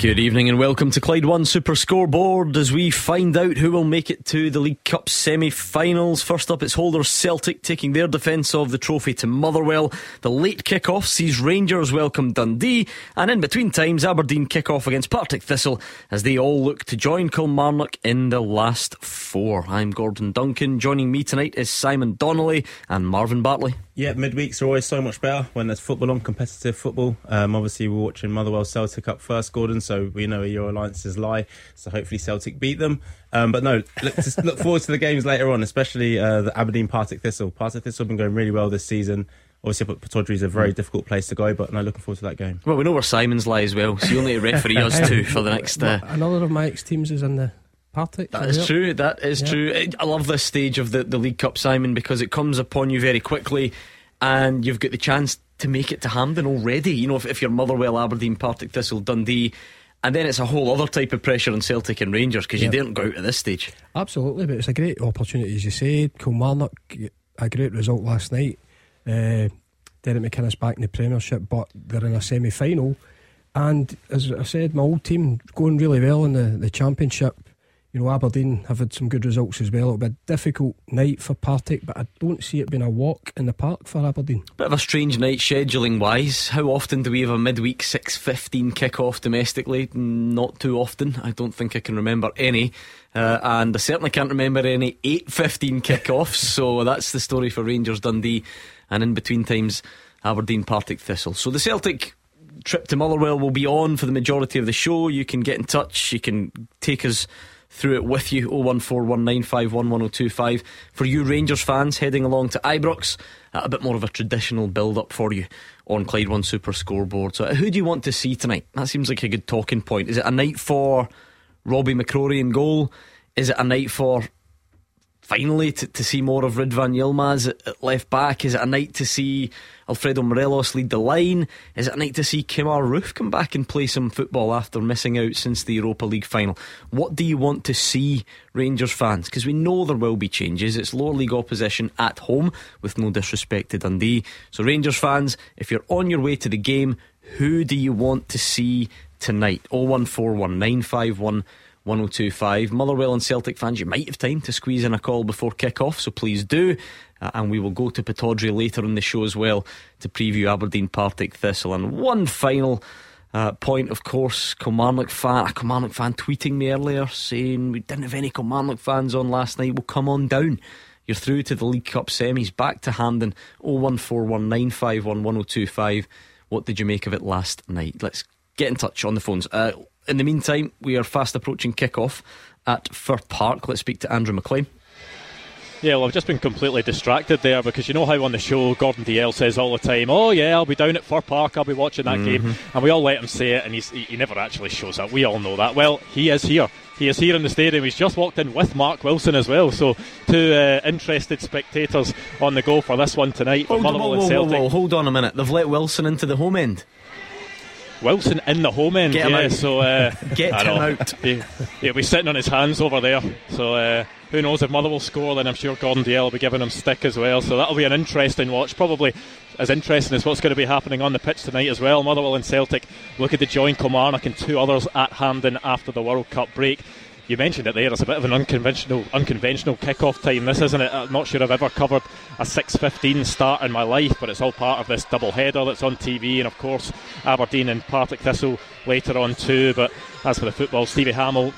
Good evening and welcome to Clyde One Super Scoreboard as we find out who will make it to the League Cup semi finals. First up, it's holders Celtic taking their defence of the trophy to Motherwell. The late kick-off sees Rangers welcome Dundee, and in between times, Aberdeen kick off against Partick Thistle as they all look to join Kilmarnock in the last four. I'm Gordon Duncan. Joining me tonight is Simon Donnelly and Marvin Bartley. Yeah, midweeks are always so much better when there's football on, competitive football. Um, obviously, we're watching Motherwell Celtic up first, Gordon, so we know where your alliances lie. So hopefully, Celtic beat them. Um, but no, look, just look forward to the games later on, especially uh, the Aberdeen Partick Thistle. Partick Thistle have been going really well this season. Obviously, Pittodrie is a very difficult place to go, but no, looking forward to that game. Well, we know where Simon's lie as well, so you only referee us two for the next. Uh... Another of my ex teams is in the Partick. That is true. That is yeah. true. I love this stage of the, the League Cup, Simon, because it comes upon you very quickly and you've got the chance to make it to Hampden already. You know, if, if you're Motherwell, Aberdeen, Partick Thistle, Dundee. And then it's a whole other type of pressure on Celtic and Rangers because yep. you didn't go out at this stage. Absolutely, but it's a great opportunity, as you said. Kilmarnock, a great result last night. Uh, Derek McInnes back in the Premiership, but they're in a semi final. And as I said, my old team going really well in the, the Championship you know, Aberdeen have had some good results as well. It'll be a difficult night for Partick, but I don't see it being a walk in the park for Aberdeen. Bit of a strange night scheduling wise. How often do we have a midweek 6.15 kick-off domestically? Not too often. I don't think I can remember any. Uh, and I certainly can't remember any 8.15 kick-offs. so that's the story for Rangers Dundee. And in between times, Aberdeen Partick Thistle. So the Celtic trip to Motherwell will be on for the majority of the show. You can get in touch. You can take us through it with you. 01419511025 for you Rangers fans heading along to Ibrox a bit more of a traditional build up for you on Clyde One Super Scoreboard. So who do you want to see tonight? That seems like a good talking point. Is it a night for Robbie McCrorie in goal? Is it a night for finally to, to see more of Ridvan Yilmaz at, at left back? Is it a night to see Alfredo Morelos lead the line? Is it a night to see Kemar Roofe come back and play some football after missing out since the Europa League final? What do you want to see, Rangers fans? Because we know there will be changes. It's lower league opposition at home, with no disrespect to Dundee. So, Rangers fans, if you're on your way to the game, who do you want to see tonight? 0141 951 1025. Motherwell and Celtic fans, you might have time to squeeze in a call before kick off, so please do. Uh, and we will go to Pittodrie later in the show as well to preview Aberdeen Partick Thistle. And one final uh, point, of course, Kilmarnock fan, a Kilmarnock fan tweeting me earlier saying we didn't have any Kilmarnock fans on last night. Well, come on down. You're through to the League Cup semis, back to Hampden 01419511025. What did you make of it last night? Let's get in touch on the phones. Uh, in the meantime, we are fast approaching kick-off at Fir Park. Let's speak to Andrew McLean. Yeah, well, I've just been completely distracted there because you know how on the show Gordon Dalziel says all the time, "Oh yeah, I'll be down at Fir Park, I'll be watching that mm-hmm. game," and we all let him say it, and he, he never actually shows up. We all know that. Well, he is here. He is here in the stadium. He's just walked in with Mark Wilson as well. So, two uh, interested spectators on the go for this one tonight. Hold, whoa, whoa, whoa, hold on a minute. They've let Wilson into the home end. Wilson in the home end. Yeah, out. So uh, get him out. He, will be sitting on his hands over there. So uh, who knows if Motherwell score? Then I'm sure Gordon Dalziel will be giving him stick as well. So that'll be an interesting watch. Probably as interesting as what's going to be happening on the pitch tonight as well. Motherwell and Celtic looking to join Kilmarnock and two others at Hampden after the World Cup break you mentioned it there. It's a bit of an unconventional, unconventional kick-off time. This isn't it. I'm not sure I've ever covered a 6:15 start in my life, but it's all part of this double header that's on TV, and of course Aberdeen and Partick Thistle later on too. But as for the football, Stevie Hammell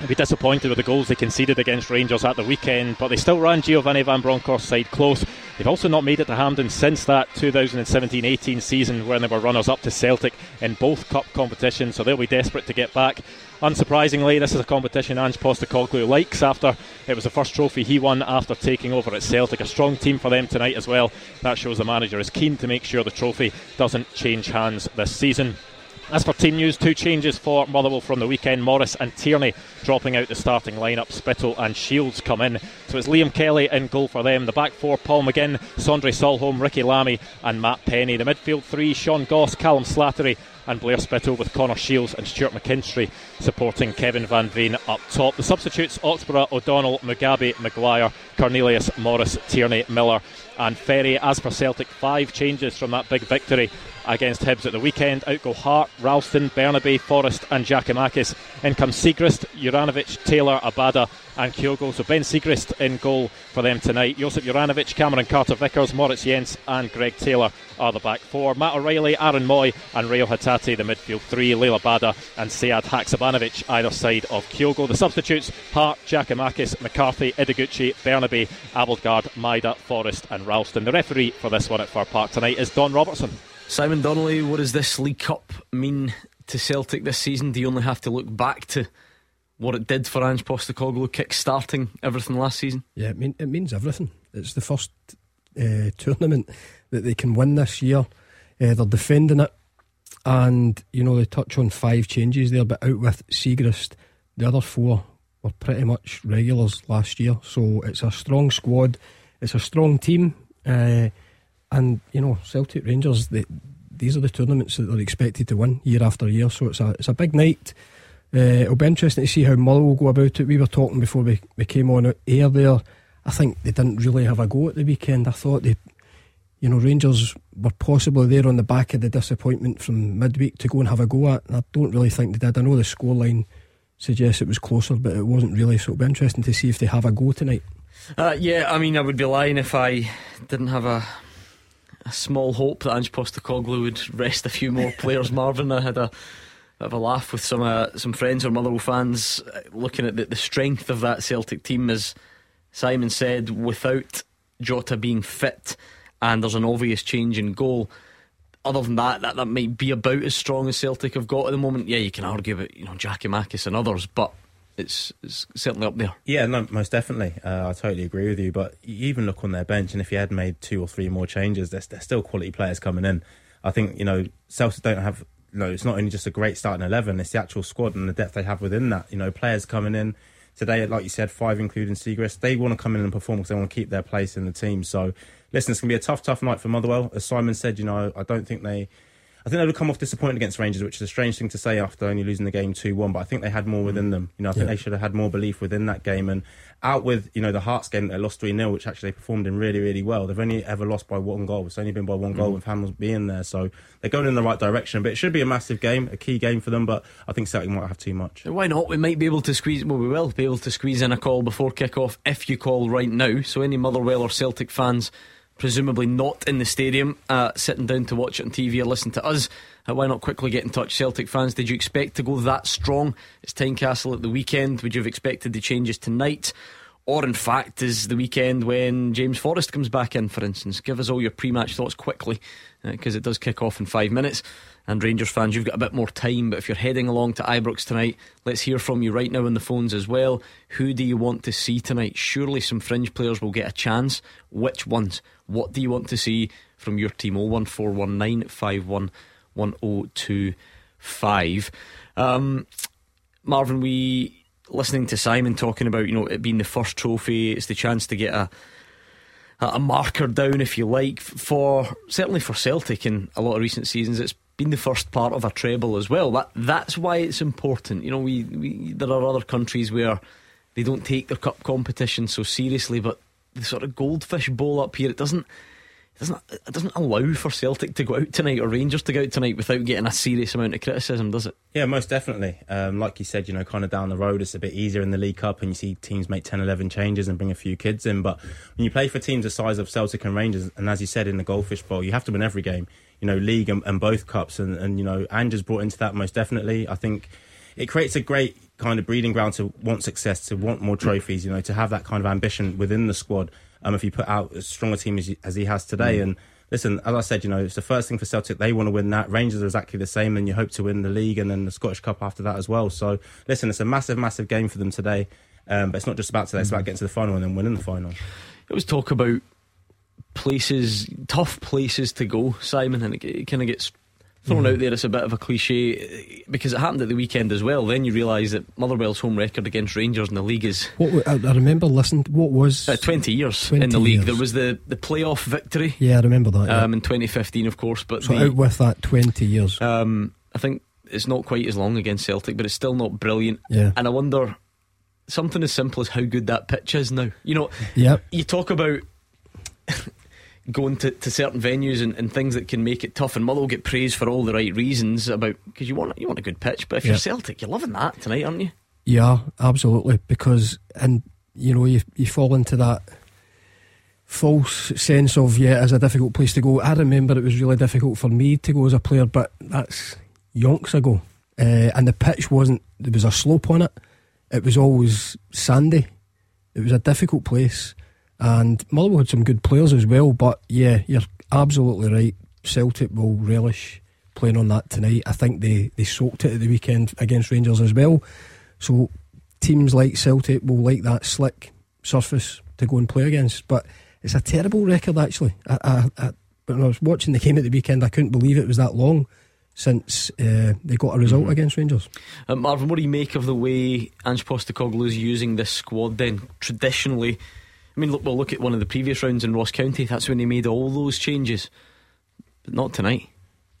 I'd be disappointed with the goals they conceded against Rangers at the weekend, but they still ran Giovanni Van Bronckhorst's side close. They've also not made it to Hampden since that 2017 18 season when they were runners up to Celtic in both cup competitions, so they'll be desperate to get back. Unsurprisingly, this is a competition Ange Postecoglou likes after it was the first trophy he won after taking over at Celtic. A strong team for them tonight as well. That shows the manager is keen to make sure the trophy doesn't change hands this season. As for team news, two changes for Motherwell from the weekend. Morris and Tierney dropping out the starting lineup. Spittal and Shields come in. So it's Liam Kelly in goal for them. The back four, Paul McGinn, Sondre Solholm, Ricky Lamie and Matt Penny. The midfield three, Sean Goss, Callum Slattery and Blair Spittal with Connor Shields and Stuart McKinstry supporting Kevin Van Veen up top. The substitutes Oxborough, O'Donnell, Mugabe, Maguire, Cornelius, Morris, Tierney, Miller, and Ferry. As for Celtic, five changes from that big victory against Hibs at the weekend. Out go Hart, Ralston, Bernabei, Forrest, and Giakoumakis. In comes Siegrist, Juranovic, Taylor, Abada, and Kyogo. So Ben Siegrist in goal for them tonight. Josip Juranovic, Cameron Carter Vickers, Moritz Jenz, and Greg Taylor are the back four. Matt O'Riley, Aaron Mooy, and Reo Hatate, the midfield three. Liel Abada and Sead Haksabanovic either side of Kyogo. The substitutes Hart, Giakoumakis, McCarthy, Ideguchi, Bernabei, Abildgaard, Maeda, Forrest, and Ralston. The referee for this one at Fir Park tonight is Don Robertson. Simon Donnelly, what does this League Cup mean to Celtic this season? Do you only have to look back to what it did for Ange Postecoglou kick-starting everything last season? Yeah, it, mean, it means everything. It's the first uh, tournament that they can win this year. Uh, they're defending it, and you know they touch on five changes there, but out with Siegrist, the other four were pretty much regulars last year. So it's a strong squad, it's a strong team. Uh, and you know, Celtic Rangers, they, these are the tournaments that they're expected to win year after year. So it's a it's a big night. Uh, it'll be interesting to see how Mull will go about it. We were talking before we, we came on air there. I think they didn't really have a go at the weekend. I thought they, you know, Rangers were possibly there on the back of the disappointment from midweek to go and have a go at. And I don't really think they did. I know the scoreline suggests it was closer, but it wasn't really. So it'll be interesting to see if they have a go tonight. Uh, yeah, I mean, I would be lying if I didn't have a a small hope that Ange Postecoglou would rest a few more players. Marvin, I had a bit of a laugh with some uh, some friends or Motherwell fans uh, looking at the, the strength of that Celtic team. As Simon said, without Jota being fit, and there's an obvious change in goal. Other than that, that, that might be about as strong as Celtic have got at the moment. Yeah, you can argue about you know Giakoumakis and others, but it's, it's certainly up there. Yeah, no, most definitely. Uh, I totally agree with you. But you even look on their bench, and if you had made two or three more changes, there's, there's still quality players coming in. I think you know Celtic don't have. no, it's not only just a great starting eleven; it's the actual squad and the depth they have within that. You know, players coming in today, like you said, five including Siegrist. They want to come in and perform because they want to keep their place in the team. So, listen, it's going to be a tough, tough night for Motherwell. As Simon said, you know, I don't think they I think they would come off disappointed against Rangers, which is a strange thing to say after only losing the game 2 1. But I think they had more within them. You know, I think yeah. they should have had more belief within that game. And out with, you know, the Hearts game that they lost 3 0, which actually they performed in really, really well. They've only ever lost by one goal. It's only been by one goal mm. with Hammell's being there. So they're going in the right direction. But it should be a massive game, a key game for them. But I think Celtic might have too much. Why not? We might be able to squeeze, well, we will be able to squeeze in a call before kick off if you call right now. So any Motherwell or Celtic fans presumably not in the stadium, uh, sitting down to watch it on TV or listen to us. Uh, why not quickly get in touch, Celtic fans? Did you expect to go that strong? It's Tynecastle at the weekend. Would you have expected the changes tonight? Or, in fact, is the weekend when James Forrest comes back in, for instance? Give us all your pre match thoughts quickly, because uh, it does kick off in five minutes. And Rangers fans, you've got a bit more time, but if you're heading along to Ibrox tonight, let's hear from you right now on the phones as well. Who do you want to see tonight? Surely some fringe players will get a chance. Which ones? What do you want to see from your team? 01419511025. Um, Marvin, we listening to Simon talking about you know it being the first trophy. It's the chance to get a a marker down, if you like, for certainly for Celtic in a lot of recent seasons. It's been the first part of a treble as well. That that's why it's important. You know, we, we there are other countries where they don't take their cup competition so seriously, but the sort of goldfish bowl up here, it doesn't. It doesn't, it doesn't allow for Celtic to go out tonight or Rangers to go out tonight without getting a serious amount of criticism, does it? Yeah, most definitely. Um, like you said, you know, kind of down the road, it's a bit easier in the League Cup and you see teams make 10, 11 changes and bring a few kids in. But when you play for teams the size of Celtic and Rangers, and as you said in the Goldfish Bowl, you have to win every game you know, league and, and both cups. And, and, you know, Ange's brought into that most definitely. I think it creates a great kind of breeding ground to want success, to want more trophies, you know, to have that kind of ambition within the squad. Um, if you put out as strong a team as, as he has today. Mm. And listen, as I said, you know, it's the first thing for Celtic. They want to win that. Rangers are exactly the same, and you hope to win the league and then the Scottish Cup after that as well. So listen, it's a massive, massive game for them today. Um, but it's not just about today; it's about mm. getting to the final and then winning the final. It was talk about places, tough places to go, Simon, and it, it kind of gets thrown mm. out there. It's a bit of a cliche because it happened at the weekend as well. Then you realise that Motherwell's home record against Rangers in the league is. What, I, I remember listening. What was uh, twenty years 20 in the league? Years. There was the the playoff victory. Yeah, I remember that. Yeah. Um, in 2015, of course. But so the, out with that 20 years. Um, I think it's not quite as long against Celtic, but it's still not brilliant. Yeah. And I wonder something as simple as how good that pitch is now. You know, Yep. you talk about going to, to certain venues and, and things that can make it tough, and Motherwell get praised for all the right reasons about because you want you want a good pitch. But if you're Celtic, you're loving that tonight, aren't you? Yeah, absolutely. Because and you know you you fall into that false sense of yeah, it's a difficult place to go. I remember it was really difficult for me to go as a player, but that's yonks ago. Uh, and the pitch wasn't. There was a slope on it. It was always sandy. It was a difficult place, and Motherwell had some good players as well. But yeah, you're absolutely right. Celtic will relish playing on that tonight. I think they they soaked it at the weekend against Rangers as well. So teams like Celtic will like that slick surface to go and play against. But it's a terrible record actually. I, I, I, when I was watching the game at the weekend, I couldn't believe it was that long since uh, they got a result against Rangers. Uh, Marvin, what do you make of the way Ange Postecoglou is using this squad? Then traditionally, I mean, look, we'll look at one of the previous rounds in Ross County. That's when he made all those changes, but not tonight.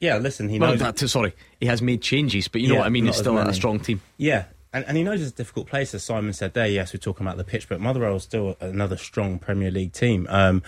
Yeah, listen, he Well, knows. that, sorry, he has made changes, but you know Yeah, what I mean. He's still a strong team. Yeah, and, and he knows it's a difficult place, as Simon said there. Yes, we're talking about the pitch, but Motherwell is still another strong Premier League team. Um,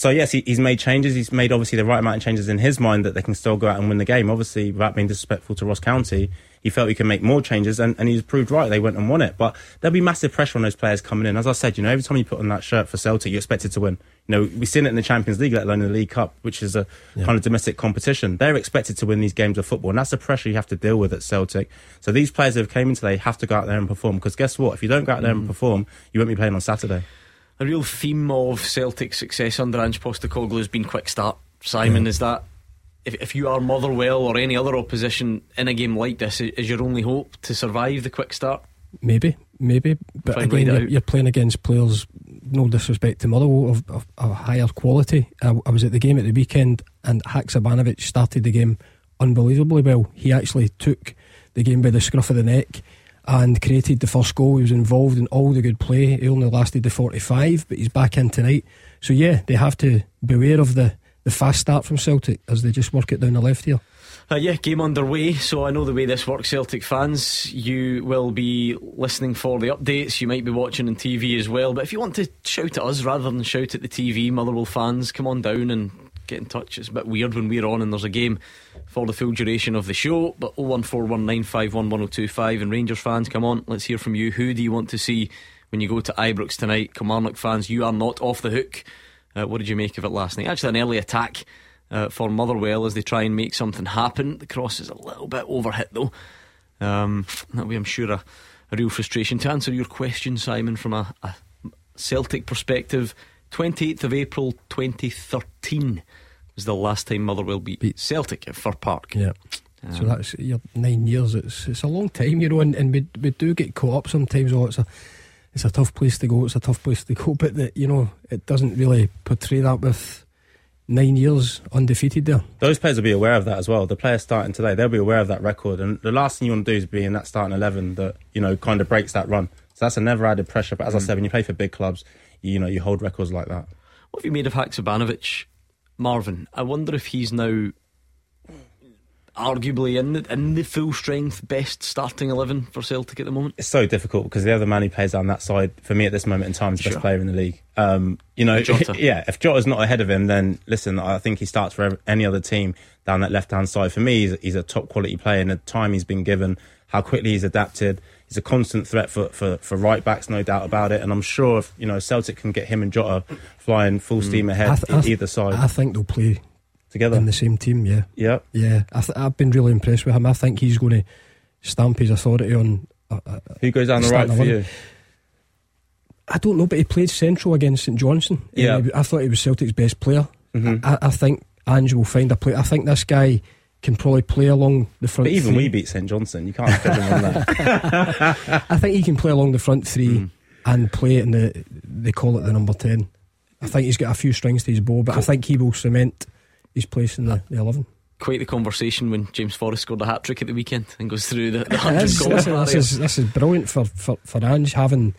so, yes, he, he's made changes. He's made, obviously, the right amount of changes in his mind that they can still go out and win the game. Obviously, without being disrespectful to Ross County, he felt he could make more changes, and, and he's proved right. They went and won it. But there'll be massive pressure on those players coming in. As I said, you know, every time you put on that shirt for Celtic, you're expected to win. You know, we've seen it in the Champions League, let alone in the League Cup, which is a kind of domestic competition. They're expected to win these games of football, and that's the pressure you have to deal with at Celtic. So these players who have came in today have to go out there and perform. Because guess what? If you don't go out there and mm. perform, you won't be playing on Saturday. A real theme of Celtic success under Ange Postecoglou has been quick start. Simon, is that if, if you are Motherwell or any other opposition in a game like this, is your only hope to survive the quick start? Maybe, maybe. But and again, you're, you're playing against players, no disrespect to Motherwell, of, of, of higher quality. I, I was at the game at the weekend and Haksabanovic started the game unbelievably well. He actually took the game by the scruff of the neck and created the first goal. He was involved in all the good play. He only lasted the 45, but he's back in tonight. So, yeah, they have to beware of the, the fast start from Celtic as they just work it down the left here. Uh, yeah, game underway. So I know the way this works, Celtic fans. You will be listening for the updates. You might be watching on TV as well. But if you want to shout at us rather than shout at the TV, Motherwell fans, come on down and get in touch. It's a bit weird when we're on and there's a game for the full duration of the show. But 01419511025 and Rangers fans, come on, let's hear from you. Who do you want to see when you go to Ibrox tonight? Kilmarnock fans, you are not off the hook. Uh, what did you make of it last night? Actually, an early attack uh, for Motherwell as they try and make something happen. The cross is a little bit overhit though. Um, that'll be, I'm sure, a, a real frustration. To answer your question, Simon, from a, a Celtic perspective, 28th of April 2013 was the last time Motherwell beat, Beat- Celtic at Fir Park. Yeah. so Um, that's you're nine years. It's it's a long time, you know, and, and we we do get caught up sometimes. Oh, it's a it's a tough place to go. It's a tough place to go, but that you know it doesn't really portray that with nine years undefeated there. Those players will be aware of that as well. The players starting today, they'll be aware of that record. And the last thing you want to do is be in that starting 11 that, you know, kind of breaks that run. So that's a never added pressure. But as I said, when you play for big clubs, you, know, you hold records like that. What have you made of Haksabanovic, Marvin? I wonder if he's now arguably in the, in the full strength best starting 11 for Celtic at the moment. It's so difficult because the other man who plays down that side, for me at this moment in time, is the Sure. best player in the league. Um, you know, Jota. yeah, if Jota's not ahead of him, then listen, I think he starts for any other team down that left hand side. For me, he's, he's a top quality player in the time he's been given, how quickly he's adapted. He's a constant threat for, for, for right backs, no doubt about it. And I'm sure if, you know, Celtic can get him and Jota flying full steam ahead I th- I th- either side I think they'll play together. in the same team. Yeah, yeah. yeah. I th- I've been really impressed with him. I think he's going to stamp his authority on. Uh, uh, Who goes down the right for you? I don't know, but he played central against St Johnstone. Yeah. I thought he was Celtic's best player. Mhm. I, I think Ange will find a play. I think this guy can probably play along the front. But even three. we beat St Johnstone. You can't judge him on that. I think he can play along the front three Mm. and play it in the. They call it the number ten. I think he's got a few strings to his bow, but I think he will cement his place in the, the eleven. Quite the conversation when James Forrest scored a hat trick at the weekend and goes through the, the hundred is. goal Listen, this, is, this is brilliant for, for, for Ange having.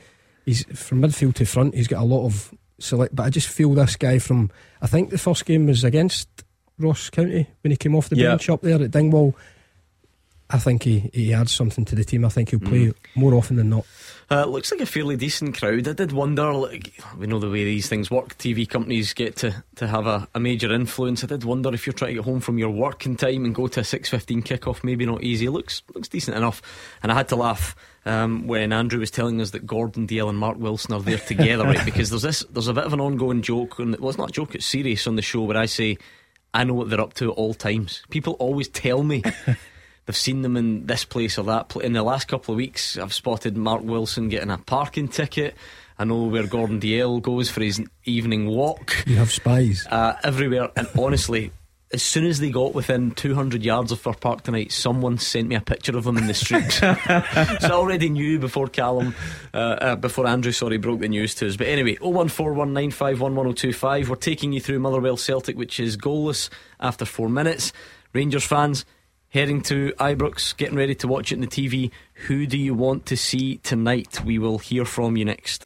He's from midfield to front. He's got a lot of select, but I just feel this guy from. I think the first game was against Ross County when he came off the Yeah. bench up there at Dingwall. I think he, he adds something to the team. I think he'll play mm. more often than not. Uh, looks like a fairly decent crowd. I did wonder, like, we know the way these things work. TV companies get to, to have a, a major influence. I did wonder if you're trying to get home from your working time and go to a six fifteen kickoff, maybe not easy. Looks looks decent enough. And I had to laugh um, when Andrew was telling us that Gordon Dalziel and Mark Wilson are there together, right? Because there's this, there's a bit of an ongoing joke. And, well, it's not a joke; it's serious on the show where I say. I know what they're up to at all times. People always tell me they've seen them in this place or that place. In the last couple of weeks, I've spotted Mark Wilson getting a parking ticket. I know where Gordon Dalziel goes for his evening walk. You have spies uh, everywhere, and honestly, as soon as they got within 200 yards of Fir Park tonight, someone sent me a picture of him in the streets. so I already knew before Callum, uh, uh, before Andrew, sorry, broke the news to us. But anyway, 01419511025. We're taking you through Motherwell Celtic, which is goalless after four minutes. Rangers fans, heading to Ibrox, getting ready to watch it on the TV. Who do you want to see tonight? We will hear from you next.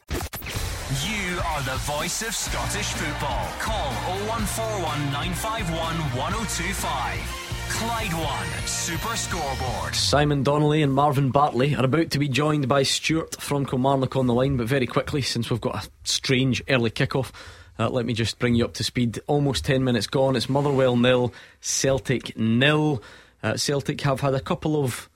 You are the voice of Scottish football. Call 0141 951 1025. Clyde One Super Scoreboard. Simon Donnelly and Marvin Bartley are about to be joined by Stuart from Kilmarnock on the line, but very quickly, since we've got a strange early kickoff. Uh, let me just bring you up to speed. Almost 10 minutes gone. It's Motherwell nil, Celtic nil. Uh, Celtic have had a couple of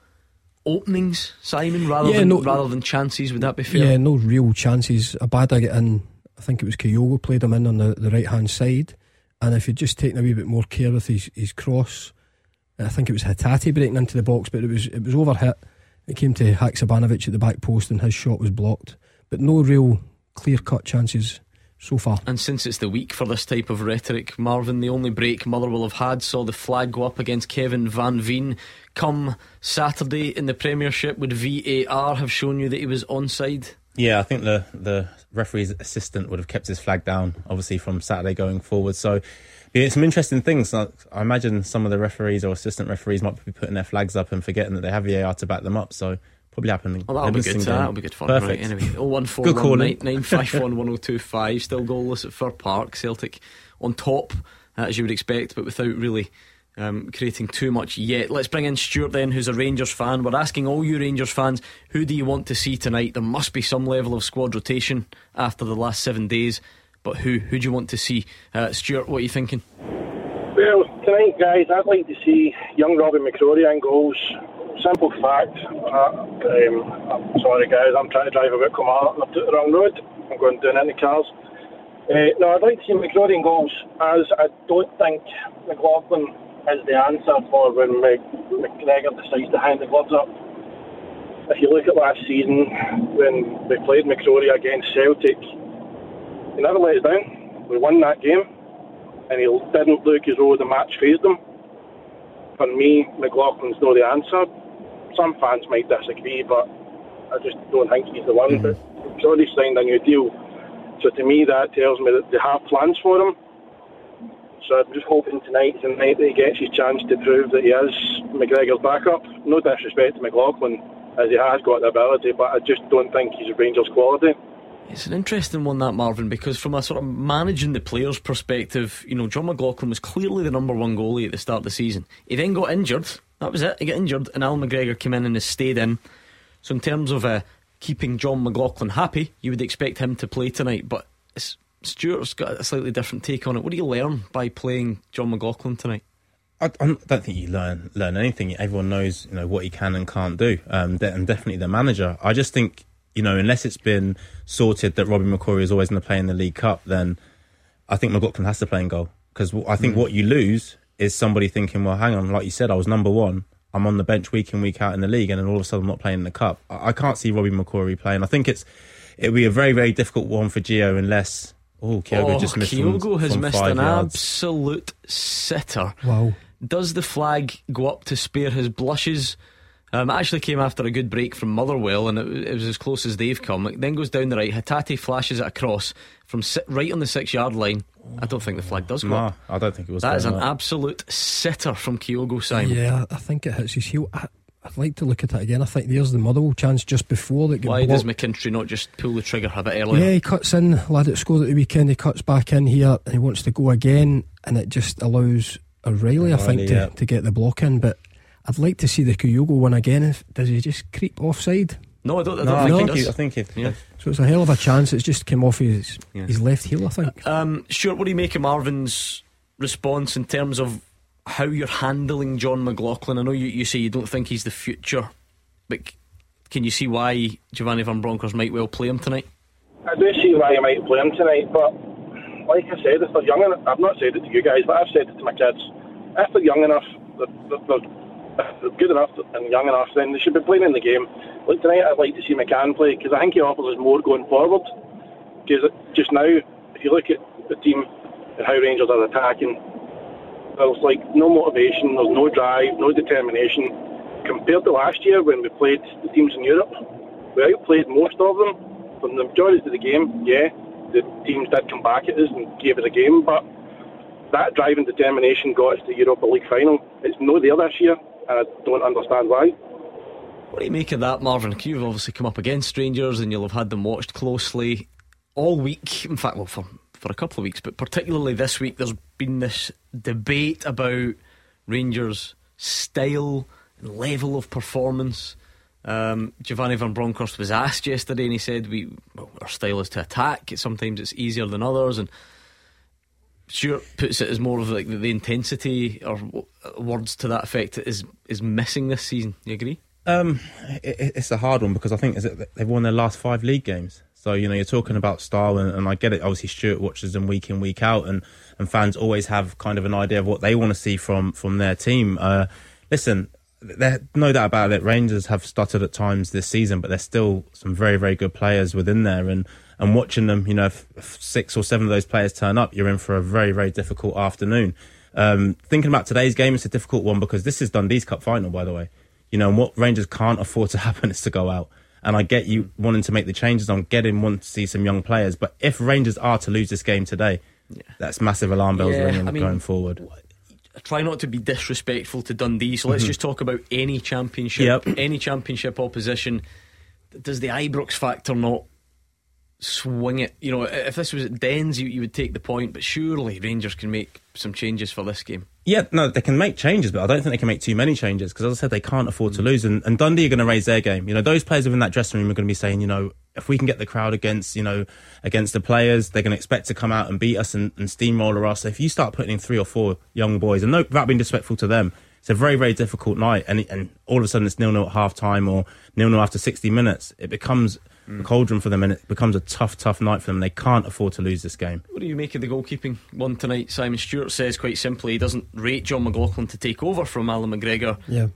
openings, Simon, rather yeah, than no, rather than chances. Would that be fair? Yeah, no real chances. A bad get in. I think it was Kyogo played him in on the, the right hand side, and if he'd just taken a wee bit more care with his, his cross, I think it was Hatate breaking into the box, but it was it was overhit. It came to Haksabanovic at the back post, and his shot was blocked. But no real clear cut chances so far. And since it's the week for this type of rhetoric, Marvin, the only break Motherwell have had saw the flag go up against Kevin Van Veen. Come Saturday in the Premiership, would VAR have shown you that he was onside? Yeah, I think the the referee's assistant would have kept his flag down, obviously from Saturday going forward. So, yeah, some interesting things. I imagine some of the referees or assistant referees might be putting their flags up and forgetting that they have VAR to back them up. So probably happening. Well, that'll be good. That'll be good fun. Perfect. Right, anyway, oh one four one nine nine five one one zero oh two five. Still goalless at Fir Park. Celtic on top, uh, as you would expect, but without really. Um, creating too much yet. Let's bring in Stuart then, who's a Rangers fan. We're asking all you Rangers fans, who do you want to see tonight? There must be some level of squad rotation after the last seven days, but who? Who do you want to see? Uh, Stuart, what are you thinking? Well, tonight, guys, I'd like to see young Robbie McCrorie in goals simple fact. Uh, um, sorry, guys. I'm trying to drive about Kilmarnock. I've the wrong road. I'm going down into cars. Uh, no, I'd like to see McCrorie in goals, as I don't think McLaughlin is the answer for when McGregor decides to hang the gloves up. If you look at last season, when we played McCrorie against Celtic, he never let us down. We won that game, and he didn't look as though the match phased him. For me, McLaughlin's not the answer some fans might disagree, but I just don't think he's the one. Mm-hmm. But he's already signed a new deal, so to me that tells me that they have plans for him. So I'm just hoping tonight, tonight that he gets his chance to prove that he is McGregor's backup. No disrespect to McLaughlin, as he has got the ability, but I just don't think he's a Rangers quality. It's an interesting one, that Marvin, because from a sort of managing the players' perspective, you know, Jon McLaughlin was clearly the number one goalie at the start of the season. He then got injured that was it. He got injured, and Al McGregor came in and has stayed in. So, in terms of uh, keeping Jon McLaughlin happy, you would expect him to play tonight. But Stuart's got a slightly different take on it. What do you learn by playing Jon McLaughlin tonight? I, I, don't think you learn learn anything. Everyone knows you know what he can and can't do, um, and definitely the manager. I just think you know unless it's been sorted that Robbie McCrorie is always going to play in the League Cup, then I think McLaughlin has to play in goal because I think mm. what you lose is somebody thinking, well, hang on, like you said, I was number one. I'm on the bench week in week out in the league, and then all of a sudden I'm not playing in the cup. I, I can't see Robbie McCrorie playing. I think it's it'll be a very very difficult one for Gio unless oh Kyogo oh, just missed oh, Kyogo from, has from missed an yards. absolute sitter. Wow. Does the flag go up to spare his blushes? Um, actually came after a good break from Motherwell, and it, it, was as close as they've come. It then goes down the right. Hatate flashes it across from si- right on the six yard line. I don't think the flag does go no, up. I don't think it was. That is an absolute sitter from Kyogo Simon. Yeah, I think it hits his heel. I, would like to look at it again. I think there's the Motherwell chance just before that. Why does McKinstry not just pull the trigger a bit earlier? Yeah, he cuts in. Lad that scored at the weekend. He cuts back in here and he wants to go again, and it just allows O'Riley, I think, to, to get the block in. But I'd like to see the Kyogo one again. If, does he just creep offside? No, I don't, I don't No, I think, think, he he, does. I think if, Yeah. So it's a hell of a chance. It's just come off his Yeah. his left heel, I think. Um, Stuart, what do you make of Marvin's response in terms of how you're handling Jon McLaughlin? I know you, you say you don't think he's the future, but can you see why Giovanni Van Bronckhorst might well play him tonight? I do see why you might play him tonight, but like I said, if they're young enough, I've not said it to you guys, but I've said it to my kids. If they're young enough, they're, they're, they're, they're good enough and young enough, then they should be playing in the game. Like tonight, I'd like to see McCann play because I think he offers us more going forward. Because just now, if you look at the team and how Rangers are attacking, there's like no motivation, there's no drive, no determination. Compared to last year when we played the teams in Europe, we outplayed most of them from the majority of the game. Yeah, the teams did come back at us and gave us a game, but that drive and determination got us to Europa League final. It's no there this year, and I don't understand why. What do you make of that, Marvin? You've obviously come up against Rangers and you'll have had them watched closely all week. In fact, well, for, for a couple of weeks, but particularly this week, there's been this debate about Rangers' style and level of performance. Um, Giovanni Van Bronckhorst was asked yesterday, and he said, "We well, our style is to attack. Sometimes it's easier than others." And Stuart puts it as more of like the, intensity or words to that effect is is missing this season. You agree? Um, it, it's a hard one because I think they've won their last five league games. So you know you're talking about style, and, and I get it. Obviously, Stuart watches them week in week out, and, and fans always have kind of an idea of what they want to see from from their team. Uh, listen, there no doubt about it. Rangers have stuttered at times this season, but there's still some very very good players within there, and and watching them, you know, if, six or seven of those players turn up, you're in for a very very difficult afternoon. Um, thinking about today's game, it's a difficult one because this is Dundee's Cup final, by the way. You know, and what Rangers can't afford to happen is to go out. And I get you wanting to make the changes on getting want to see some young players, but if Rangers are to lose this game today, that's massive alarm bells Yeah, ringing I mean, going forward. I try not to be disrespectful to Dundee, so let's just talk about any championship, Yep. any championship opposition. Does the Ibrox factor not swing it? You know, if this was at Dens, you, you would take the point, but surely Rangers can make some changes for this game. Yeah, no, they can make changes, but I don't think they can make too many changes because, as I said, they can't afford to lose. And, and Dundee are going to raise their game. You know, those players within that dressing room are going to be saying, you know, if we can get the crowd against, you know, against the players, they're going to expect to come out and beat us and, and steamroller us. If you start putting in three or four young boys, and no, without being disrespectful to them, it's a very, very difficult night. And, and all of a sudden it's nil nil at half time or nil nil after 60 minutes. It becomes a cauldron for them and it becomes a tough, tough night for them. They can't afford to lose this game. What do you make of the goalkeeping one tonight? Simon Stuart says quite simply he doesn't rate Jon McLaughlin to take over from Allan McGregor, Yeah.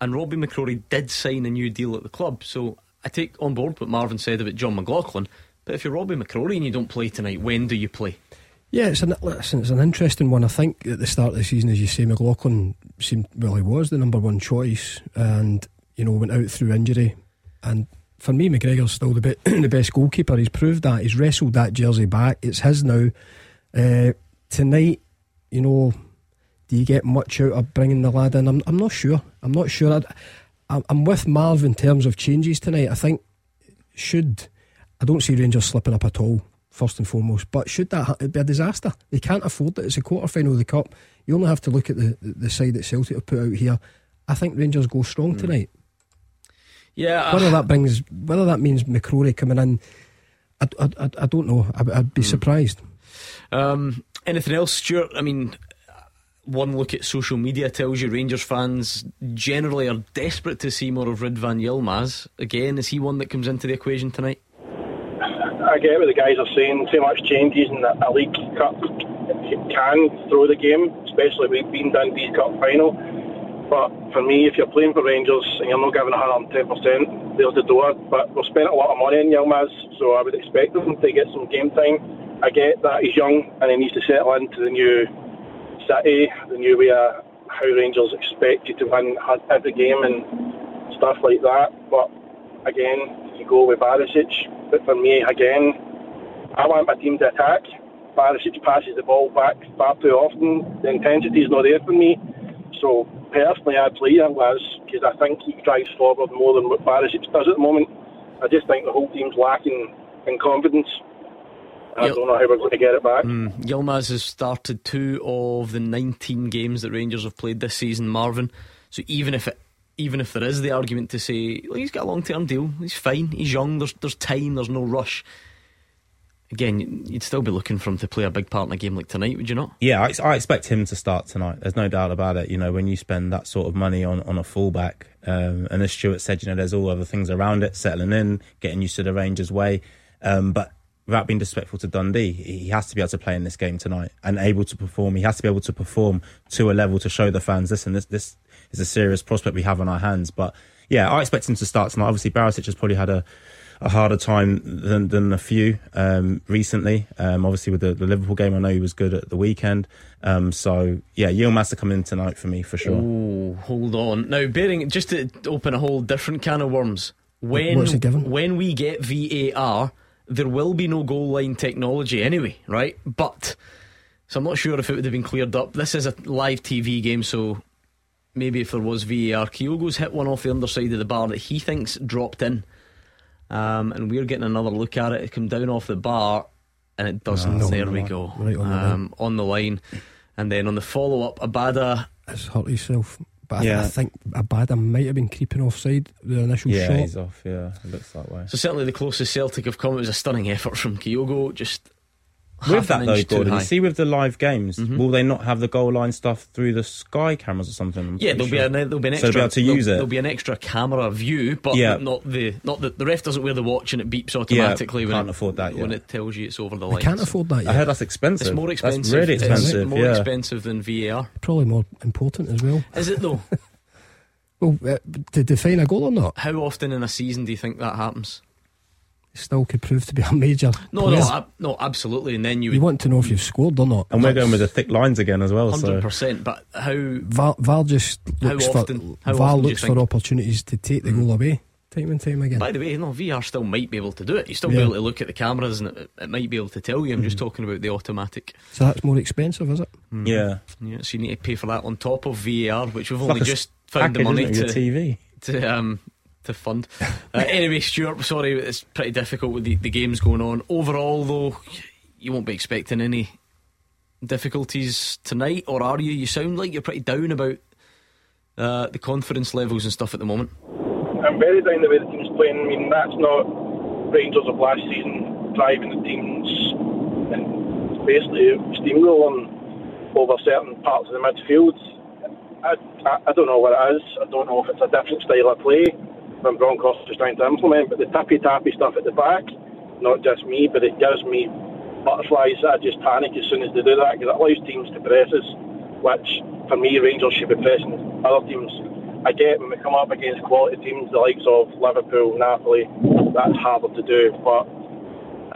and Robbie McCrorie did sign a new deal at the club. So I take on board what Marvin said about Jon McLaughlin. But if you're Robbie McCrorie and you don't play tonight, when do you play? Yeah, it's an listen, it's an interesting one. I think at the start of the season, as you say, McLaughlin seemed well, he was the number one choice, and you know went out through injury. And for me, McGregor's still the be- the best goalkeeper. He's proved that. He's wrestled that jersey back. It's his now. Uh, tonight, you know, do you get much out of bringing the lad in? I'm, I'm not sure. I'm not sure. I'd, I'm, I'm with Marv in terms of changes tonight. I think should I don't see Rangers slipping up at all. First and foremost, but should that it'd be a disaster? They can't afford it. It's a quarter final of the cup. You only have to look at the, the, the side that Celtic have put out here. I think Rangers go strong tonight. Yeah, Whether that brings, whether that means McCrorie coming in, I, I, I, I don't know. I, I'd be surprised. Um, anything else, Stuart? I mean, one look at social media tells you Rangers fans generally are desperate to see more of Ridvan Yilmaz. Again, is he one that comes into the equation tonight? I get what the guys are saying. Too much changes in a League Cup can throw the game, especially with being Dundee's Cup final. But for me, if you're playing for Rangers and you're not giving 110%, there's the door. But we've spent a lot of money on Yilmaz, so I would expect him to get some game time. I get that he's young and he needs to settle into the new city, the new way of how Rangers expect you to win every game and stuff like that. But again, you go with Barisic. But for me, again, I want my team to attack. Barisic passes the ball back far too often. The intensity is not there for me. So personally, I'd play Yilmaz because I think he drives forward more than what Barisic does at the moment. I just think the whole team's lacking in confidence. I don't know how we're going to get it back. Mm, Yilmaz has started two of the 19 games that Rangers have played this season, Marvin. So even if it, even if there is the argument to say well, he's got a long term deal, he's fine, he's young, there's there's time, there's no rush. Again, you'd still be looking for him to play a big part in a game like tonight, would you not? Yeah, I, I expect him to start tonight. There's no doubt about it. You know, when you spend that sort of money on, on a fullback, um, and as Stuart said, you know, there's all other things around it, settling in, getting used to the Rangers way. Um, but without being disrespectful to Dundee, he has to be able to play in this game tonight and able to perform. He has to be able to perform to a level to show the fans, listen, this this is a serious prospect we have on our hands. But yeah, I expect him to start tonight. Obviously, Barisic has probably had a a harder time than, than a few um, recently. Um, obviously, with the, the, Liverpool game, I know he was good at the weekend. Um, so, yeah, Yilmaz to come in tonight for me for sure. Oh, hold on. Now, bearing just to open a whole different can of worms. When when we get VAR, there will be no goal line technology anyway, right? But so I'm not sure if it would have been cleared up. This is a live TV game, so maybe if there was VAR, Kyogo's hit one off the underside of the bar that he thinks dropped in. Um, and we're getting another look at it. It come down off the bar, and it doesn't. No, there we go. Right on, um, the on, the line. And then on the follow up, Abada has hurt himself. But yeah. I, think Abada might have been creeping offside the initial yeah, shot. Yeah, he's off. Yeah, it looks that way. So certainly the closest Celtic have come. It was a stunning effort from Kyogo. Just with that though, Gordon, see with the live games, mm-hmm. will they not have the goal line stuff through the sky cameras or something? I'm yeah, there'll sure. be, a, there'll be an extra. So they'll be able to use it. There'll be an extra camera view, but yeah. not the not the the ref doesn't wear the watch and it beeps automatically yeah, when can't it, afford that yet. when it tells you it's over the line. Can't afford that. Yet. I heard that's expensive. It's more expensive. That's really expensive. It's more yeah. expensive than VAR. Probably more important as well. Is it though? well, uh, to define a goal or not? How often in a season do you think that happens? Still could prove to be a major. No, no, ab- no, absolutely. And then you you want to know if you've scored or not. And we're going with the thick lines again as well. Hundred percent. But how Val, Val just looks how often, for Val looks for opportunities to take the mm. goal away. Time and time again. By the way, no, VR still might be able to do it. You still yeah. be able to look at the cameras and it, it might be able to tell you. I'm mm. just talking about the automatic. So that's more expensive, is it? Mm. Yeah. Yeah. So you need to pay for that on top of VAR, which we've it's only like just found the money to TV to um to fund. Uh, anyway, Stuart, sorry, it's pretty difficult with the, the games going on. Overall, though, you won't be expecting any difficulties tonight, or are you? You sound like you're pretty down about uh, the confidence levels and stuff at the moment. I'm very down the way the team's playing. I mean, that's not Rangers of last season driving the teams and basically steamrolling over certain parts of the midfield. I, I, I don't know what it is. I don't know if it's a different style of play when Broncos is trying to implement. But the tappy tappy stuff at the back, not just me, but it gives me butterflies. I just panic as soon as they do that because it allows teams to press us, which for me Rangers should be pressing other teams. I get when we come up against quality teams, the likes of Liverpool, Napoli, that's harder to do. But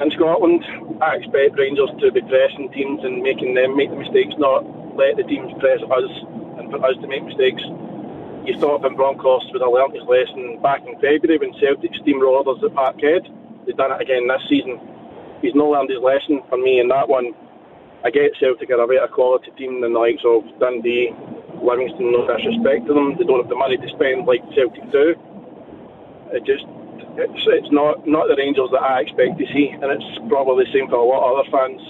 in Scotland, I expect Rangers to be pressing teams and making them make the mistakes, not let the teams press us and for us to make mistakes you stop in Broncos would have learnt his lesson back in February when Celtic steamrolled us at Parkhead. They've done it again this season. He's not learned his lesson for me in that one. I get Celtic are a better quality team than the likes of Dundee, Livingston, no disrespect to them. They don't have the money to spend like Celtic do. It just it's, it's not not the Rangers that I expect to see, and it's probably the same for a lot of other fans.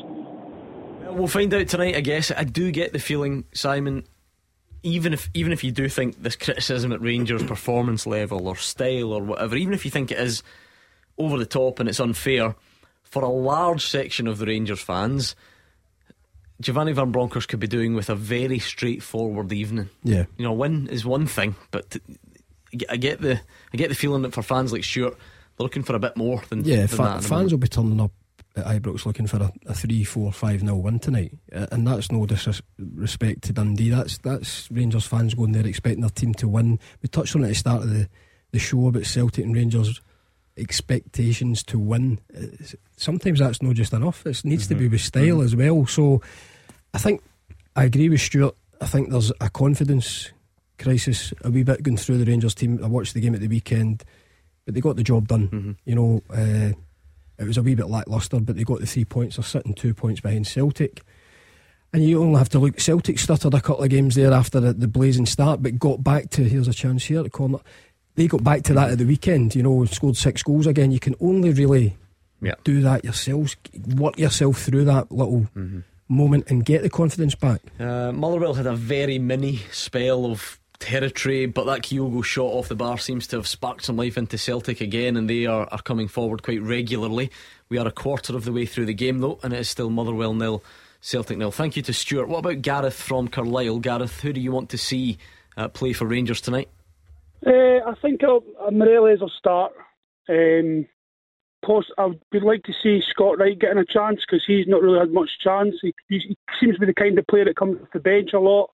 We'll find out tonight, I guess. I do get the feeling, Simon, even if even if you do think this criticism at Rangers performance level or style or whatever, even if you think it is over the top and it's unfair for a large section of the Rangers fans, Giovanni Van Bronckhorst could be doing with a very straightforward evening. Yeah, you know, win is one thing, but I get the I get the feeling that for fans like Stuart, they're looking for a bit more than yeah. Than fa- fans will be turning up at Ibrox looking for a, a 3 4 5 0 win tonight. Uh, and that's no disrespect to Dundee. That's that's Rangers fans going there expecting their team to win. We touched on it at the start of the, the show about Celtic and Rangers expectations to win. Sometimes that's not just enough. It needs mm-hmm. to be mm-hmm. with style mm-hmm. as well. So I think I agree with Stuart. I think there's a confidence crisis a wee bit going through the Rangers team. I watched the game at the weekend, but they got the job done. Mm-hmm. You know, uh, it was a wee bit lacklustre, but they got the three points. They're sitting two points behind Celtic. And you only have to look. Celtic stuttered a couple of games there after the, the blazing start, but got back to here's a chance here at the corner. They got back to that at the weekend. You know, scored six goals again. You can only really yeah. do that yourselves. Work yourself through that little mm-hmm. moment and get the confidence back. Uh, Motherwell had a very mini spell of territory, but that Kyogo shot off the bar seems to have sparked some life into Celtic again, and they are, are coming forward quite regularly. We are a quarter of the way through the game, though, and it is still Motherwell nil, Celtic nil. Thank you to Stuart. What about Gareth from Carlisle? Gareth, who do you want to see uh, play for Rangers tonight? Uh, I think will start. Um, post, I would like to see Scott Wright getting a chance because he's not really had much chance. He, he, seems to be the kind of player that comes off the bench a lot,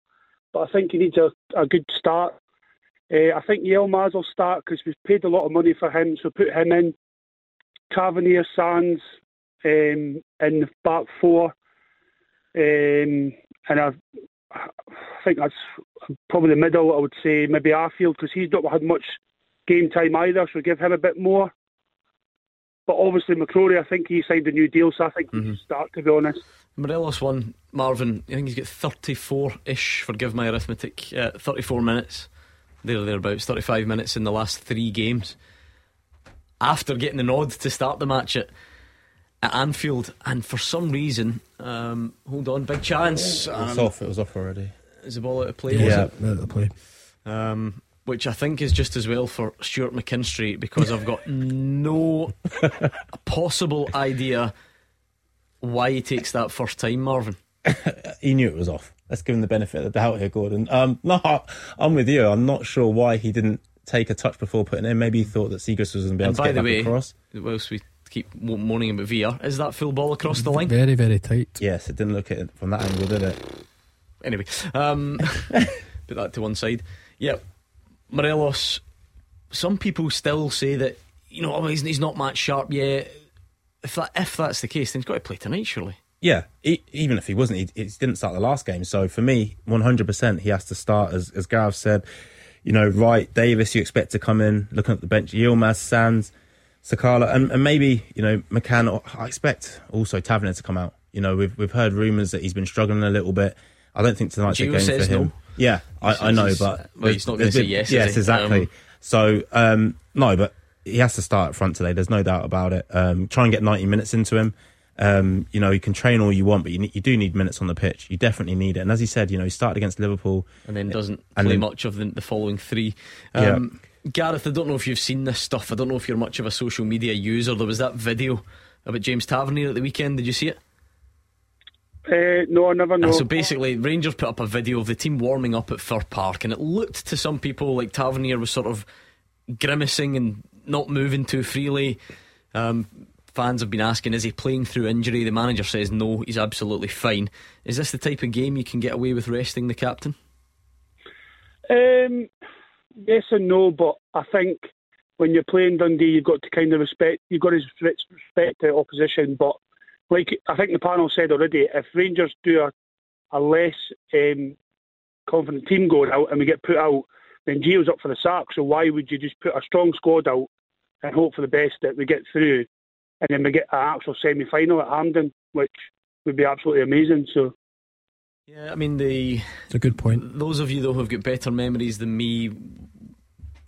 but I think he needs a, a good start. Uh, I think Yilmaz will start because we've paid a lot of money for him, so put him in. Tavernier, Sands um, in the back four. Um, and I, I think that's probably the middle. I would say maybe Arfield because he's not had much game time either, so give him a bit more. But obviously McCrorie, I think he signed a new deal, so I think mm-hmm. he should start. To be honest, Morelos won. Marvin, I think he's got 34-ish. Forgive my arithmetic. Uh, 34 minutes. There or thereabouts. 35 minutes in the last three games. After getting the nod to start the match at at Anfield, and for some reason, um, hold on, big chance. It was um, off. It was off already. Is the ball out of play? Yeah, out of play. Um, which I think is just as well for Stuart McKinstry because I've got no possible idea why he takes that first time, Marvin. he knew it was off. Let's give him the benefit of the doubt here, Gordon. Um, no, I'm with you. I'm not sure why he didn't take a touch before putting in. Maybe he thought that Siegrist was going to be able and to get the way, across. Whilst we keep moaning about VR, is that full ball across the line? Very, very tight. Yes, it didn't look at it from that angle, did it? Anyway, um, put that to one side. Yep, Morelos, some people still say that you know oh, he's, he's not match sharp yet. If that if that's the case, then he's got to play tonight, surely. Yeah, he, even if he wasn't, he, he, didn't start the last game. So for me, one hundred percent, he has to start. As as Gareth said, you know, right, Davis, you expect to come in, looking at the bench, Yilmaz, Sands, Sakala, and, and maybe you know McCann. I expect also Tavernier to come out. You know, we've we've heard rumours that he's been struggling a little bit. I don't think tonight's a game for him. No. Yeah, I, I, know, but well, he's not going to say yes. Yes, exactly. Um, so um, no, but he has to start up front today. There's no doubt about it. Um, try and get 90 minutes into him. Um, you know, you can train all you want, but you, you do need minutes on the pitch. You definitely need it. And as he said, you know, he started against Liverpool and then doesn't and play then, much of the, the following three. Um, yeah. Gareth, I don't know if you've seen this stuff. I don't know if you're much of a social media user. There was that video about James Tavernier at the weekend. Did you see it? Uh, no, I never know. so basically, Rangers put up a video of the team warming up at Fir Park, and it looked to some people like Tavernier was sort of grimacing and not moving too freely. Um, fans have been asking, is he playing through injury? The manager says no, he's absolutely fine. Is this the type of game you can get away with resting the captain? Um, yes and no, but I think when you're playing Dundee, you've got to kind of respect. You've got to respect the opposition, but like I think the panel said already, if Rangers do a, a less um, confident team going out and we get put out, then Gio's up for the sack. So why would you just put a strong squad out and hope for the best that we get through, and then we get an actual semi final at Hampden, which would be absolutely amazing. So. Yeah, I mean the. It's a good point. Those of you though who've got better memories than me,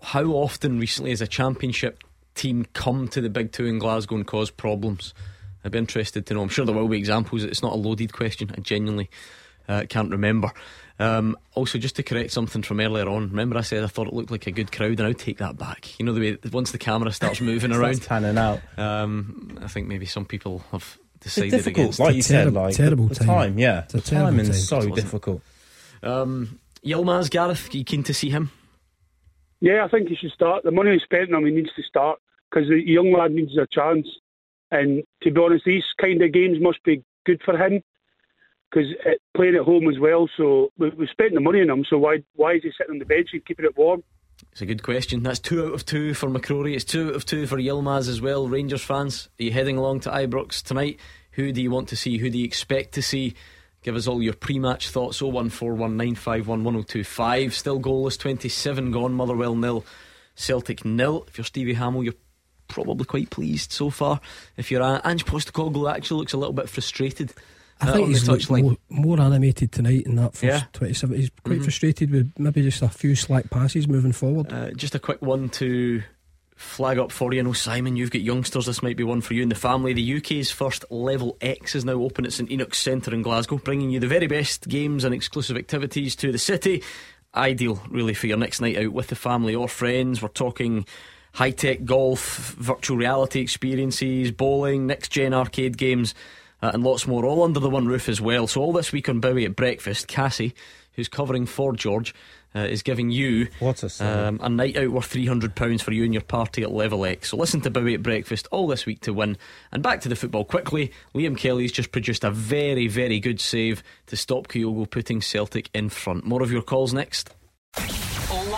how often recently has a championship team come to the big two in Glasgow and cause problems? I'd be interested to know. I'm sure there will be examples. It's not a loaded question. I genuinely uh, can't remember. Um, also, just to correct something from earlier on, remember I said I thought it looked like a good crowd, and I'll take that back. You know the way once the camera starts moving around, panning out. Um, I think maybe some people have decided it's difficult, against. Like you said, like terrible the, time. time. Yeah, it's a the time is so difficult. Um, Yilmaz, Gareth, you keen to see him? Yeah, I think he should start. The money he's spent on him, he needs to start because the young lad needs a chance. And to be honest, these kind of games must be good for him because uh, playing at home as well. So we, we spent the money on him. So why why is he sitting on the bench and keeping it warm? It's a good question. That's two out of two for McCrorie. It's two out of two for Yilmaz as well. Rangers fans, are you heading along to Ibrox tonight? Who do you want to see? Who do you expect to see? Give us all your pre match thoughts 01419511025. Still goalless, 27 gone. Motherwell nil, Celtic nil. If you're Stevie Hammell, you're probably quite pleased so far. If you're uh, Ange Postecoglou actually looks a little bit frustrated. I uh, think he's more, more, animated tonight in that first yeah. 27. He's quite mm-hmm. frustrated with maybe just a few slack passes moving forward. Uh, just a quick one to flag up for you. I know, Simon, you've got youngsters. This might be one for you and the family. The UK's first Level X is now open at St Enoch's Centre in Glasgow, bringing you the very best games and exclusive activities to the city ideal, really, for your next night out with the family or friends. We're talking high tech golf, virtual reality experiences, bowling, next gen arcade games, uh, and lots more, all under the one roof as well. So, all this week on Bowie at breakfast, Cassie, who's covering for George, uh, is giving you What a um, a night out worth £300 for you and your party at Level X. So listen to Bowie at breakfast all this week to win. And back to the football quickly. Liam Kelly's just produced a very, very good save to stop Kyogo putting Celtic in front. More of your calls next.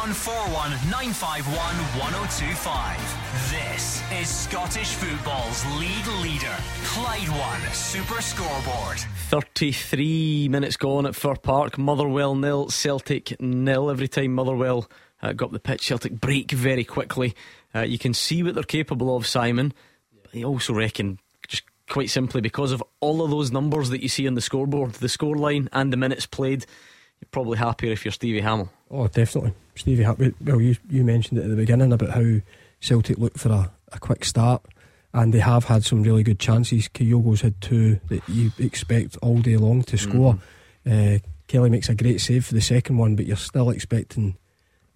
0141 951 1025. This is Scottish football's league leader, Clyde One Super Scoreboard. 33 minutes gone at Fir Park. Motherwell nil, Celtic nil. Every time Motherwell uh, got the pitch, Celtic break very quickly. Uh, you can see what they're capable of, Simon. I also reckon, just quite simply, because of all of those numbers that you see on the scoreboard, the scoreline and the minutes played, you're probably happier if you're Stevie Hammell. Oh, definitely. Stevie Happy. Well, you, you mentioned it at the beginning about how Celtic looked for a, a quick start, and they have had some really good chances. Kyogo's had two that you expect all day long to score. Uh, Kelly makes a great save for the second one, but you're still expecting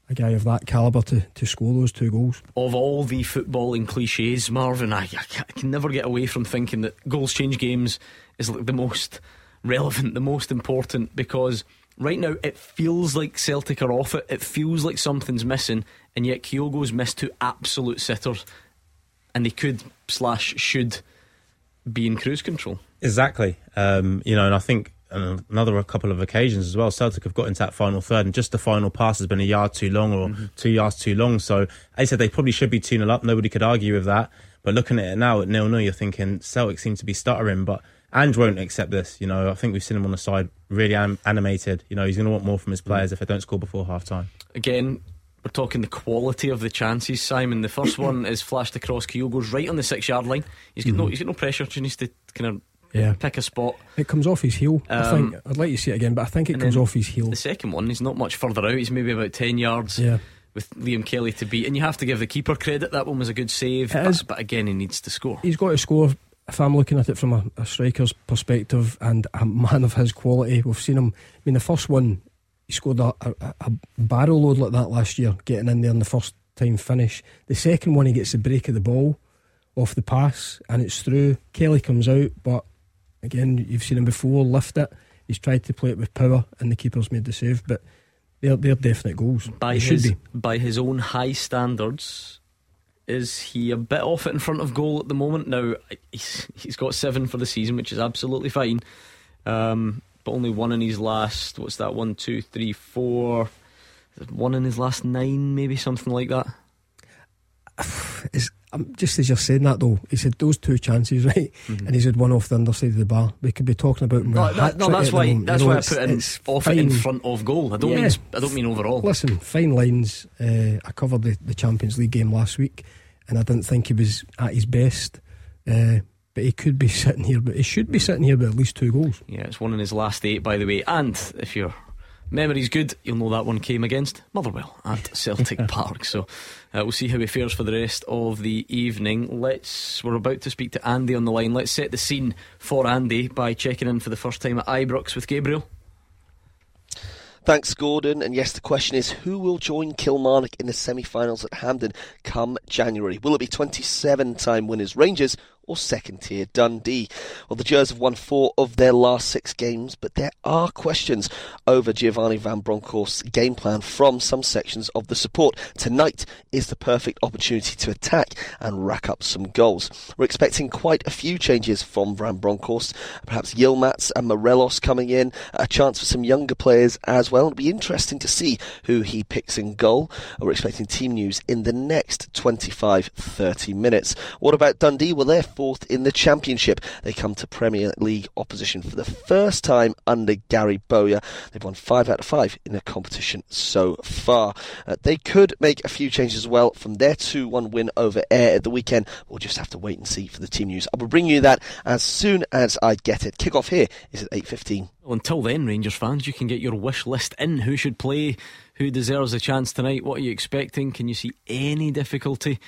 a guy of that calibre to, to score those two goals. Of all the footballing cliches, Marvin, I, I I can never get away from thinking that goals change games is like the most relevant, the most important, because right now it feels like Celtic are off it. It feels like something's missing, and yet Kyogo's missed two absolute sitters, and they could slash should be in cruise control. Exactly. Um, you know, and I think on another a couple of occasions as well, Celtic have got into that final third, and just the final pass has been a yard too long or two yards too long. So, as I said, they probably should be 2 0 up. Nobody could argue with that. But looking at it now at nil nil, you're thinking Celtic seem to be stuttering, but Ange won't accept this. You know, I think we've seen him on the side really anim- animated. You know, he's going to want more from his players if they don't score before half time. Again, we're talking the quality of the chances, Simon. The first one is flashed across Kyogo's right on the six yard line. He's got no he's got no pressure, just needs to kind of Yeah. pick a spot. It comes off his heel. I Um, think I'd like to see it again, but I think it comes off his heel. The second one, he's not much further out. He's maybe about 10 yards Yeah. with Liam Kelly to beat. And you have to give the keeper credit. That one was a good save. It But, is. but again, he needs to score. He's got to score. If I'm looking at it from a, a striker's perspective and a man of his quality, we've seen him. I mean, the first one, he scored a, a, a barrel load like that last year, getting in there in the first time finish. The second one, he gets the break of the ball off the pass and it's through. Kelly comes out, but again, you've seen him before, lift it. He's tried to play it with power and the keeper's made the save, but they're, they're definite goals. By they should his, be. by his own high standards, is he a bit off it in front of goal at the moment? Now, he's, he's got seven for the season, which is absolutely fine. Um, but only one in his last, what's that, one, two, three, four. One in his last nine, maybe something like that. It's, um, just as you're saying that though, he said those two chances, right? And he's had one off the underside of the bar. We could be talking about No, that, no that's why. moment, That's you know, why I put in it's off it in front of goal. I don't Yeah. mean. I don't mean overall. Listen, fine lines. Uh, I covered the, the Champions League game last week, and I didn't think he was at his best. Uh, but he could be sitting here, but he should be sitting here with at least two goals. Yeah, it's one in his last eight, by the way. And if your memory's good, you'll know that one came against Motherwell at Celtic Park. So uh, we'll see how he fares for the rest of the evening. Let's. We're about to speak to Andy on the line. Let's set the scene for Andy by checking in for the first time at Ibrox with Gabriel. Thanks, Gordon. And yes, the question is who will join Kilmarnock in the semi finals at Hampden come January? Will it be 27 time winners Rangers or second tier Dundee? Well, the Gers have won four of their last six games, but there are questions over Giovanni Van Bronckhorst's game plan from some sections of the support. Tonight is the perfect opportunity to attack and rack up some goals. We're expecting quite a few changes from Van Bronckhorst, perhaps Yilmaz and Morelos coming in, a chance for some younger players as well. It'll be interesting to see who he picks in goal. We're expecting team news in the next 25 30 minutes. What about Dundee? Well, they're fourth in the Championship. They come to Premier League opposition for the first time under Gary Bowyer. They've won five out of five in the competition so far. Uh, they could make a few changes as well from their 2 1 win over Ayr at the weekend. We'll just have to wait and see for the team news. I will bring you that as soon as I get it. Kick off here is at 8.15. Well, until then, Rangers fans, you can get your wish list in. Who should play? Who deserves a chance tonight? What are you expecting? Can you see any difficulty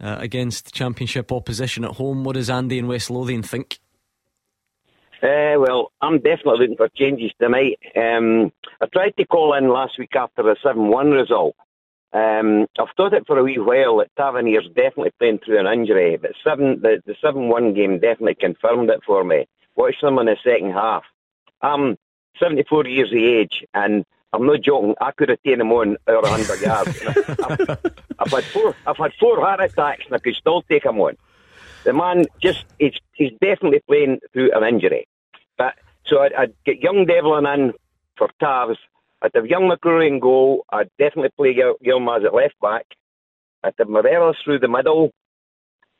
uh, against Championship opposition at home? What does Andy and West Lothian think? Uh, well, I'm definitely looking for changes tonight. Um, I tried to call in last week after the 7 1 result. Um, I've thought it for a wee while that Tavernier's definitely playing through an injury, but seven, the, the 7 1 game definitely confirmed it for me. Watched them in the second half. I'm 74 years of age, and I'm not joking. I could have taken him on over 100 yards. I've, I've, had four, I've had four heart attacks, and I could still take him on. The man just, he's, he's definitely playing through an injury. But So I'd, I'd get young Devlin in for Tavs. I'd have young McCrorie in goal. I'd definitely play Gil- Gilmaz at left back. I'd have Morelos through the middle.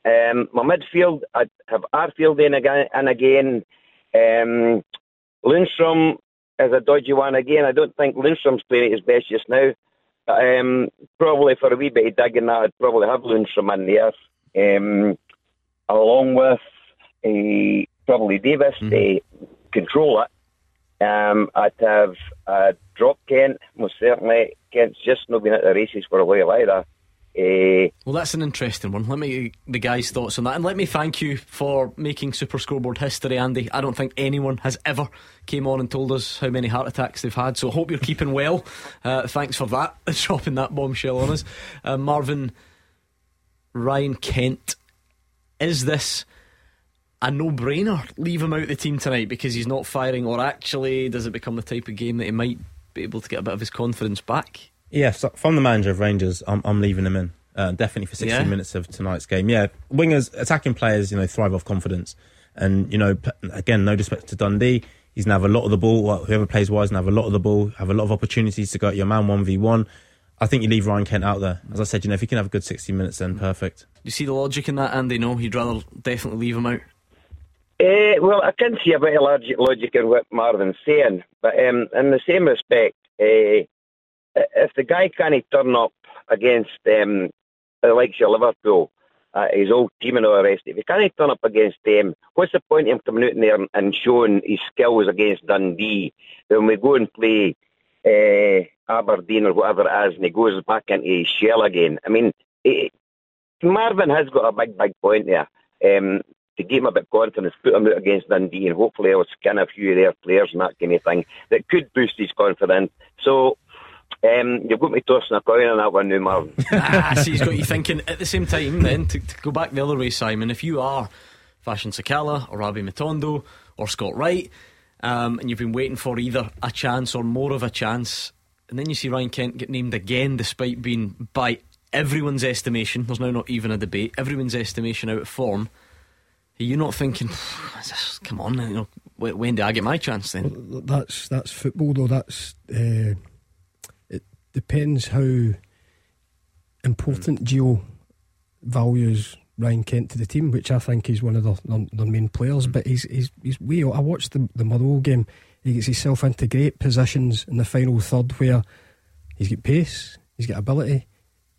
Um, my midfield, I'd have Arfield in again. And again. Um, Lundstram is a dodgy one again. I don't think Lundstram's playing at his best just now. Um, probably for a wee bit of digging that, I'd probably have Lundstram in there, um, along with uh, probably Davis to control it. Um, I'd have uh, drop Kent, most certainly. Kent's just not been at the races for a while either. Uh, Well, that's an interesting one. Let me the guys' thoughts on that, and let me thank you for making Super Scoreboard history, Andy. I don't think anyone has ever came on and told us how many heart attacks they've had. So I hope you're keeping well. Uh, thanks for that, dropping that bombshell on us, uh, Marvin. Ryan Kent, is this a no-brainer? Leave him out the team tonight because he's not firing, or actually, does it become the type of game that he might be able to get a bit of his confidence back? Yeah, so from the manager of Rangers, I'm, I'm leaving him in. Uh, definitely for 60 Yeah? minutes of tonight's game. Yeah, wingers, attacking players, you know, thrive off confidence. And, you know, again, no disrespect to Dundee. He's going to have a lot of the ball. Well, whoever plays wise, going to have a lot of the ball, have a lot of opportunities to go at your man 1v1. I think you leave Ryan Kent out there. As I said, you know, if he can have a good 60 minutes, then perfect. You see the logic in that, Andy? No, you'd rather definitely leave him out. Eh, well, I can see a bit of logic, logic in what Marvin's saying, but um, in the same respect, eh, if the guy can't turn up against um, the likes of Liverpool, uh, his old team and all the rest, if he can't turn up against them, what's the point of him coming out in there and, and showing his skills against Dundee when we go and play uh, Aberdeen or whatever it is, and he goes back into his shell again? I mean, eh, Marvin has got a big, big point there. Um, to give him a bit of confidence, put him out against Dundee, and hopefully he'll skin a few of their players and that kind of thing that could boost his confidence. So um, you've got me tossing a coin on that one now, Marvin. ah, see, he's got you thinking at the same time. Then to, to go back the other way, Simon, if you are Fashion Sakala or Rabi Matondo or Scott Wright, um, and you've been waiting for either a chance or more of a chance, and then you see Ryan Kent get named again, despite being by everyone's estimation, there's now not even a debate, everyone's estimation out of form. Are you not thinking, this- come on, you know, wh- when do I get my chance then? That's that's football though. That's uh, it depends how important Gio values Ryan Kent to the team, which I think he's one of their, their, their main players. Mm. But he's he's he's way. I watched the the Motherwell game. He gets himself into great positions in the final third where he's got pace, he's got ability,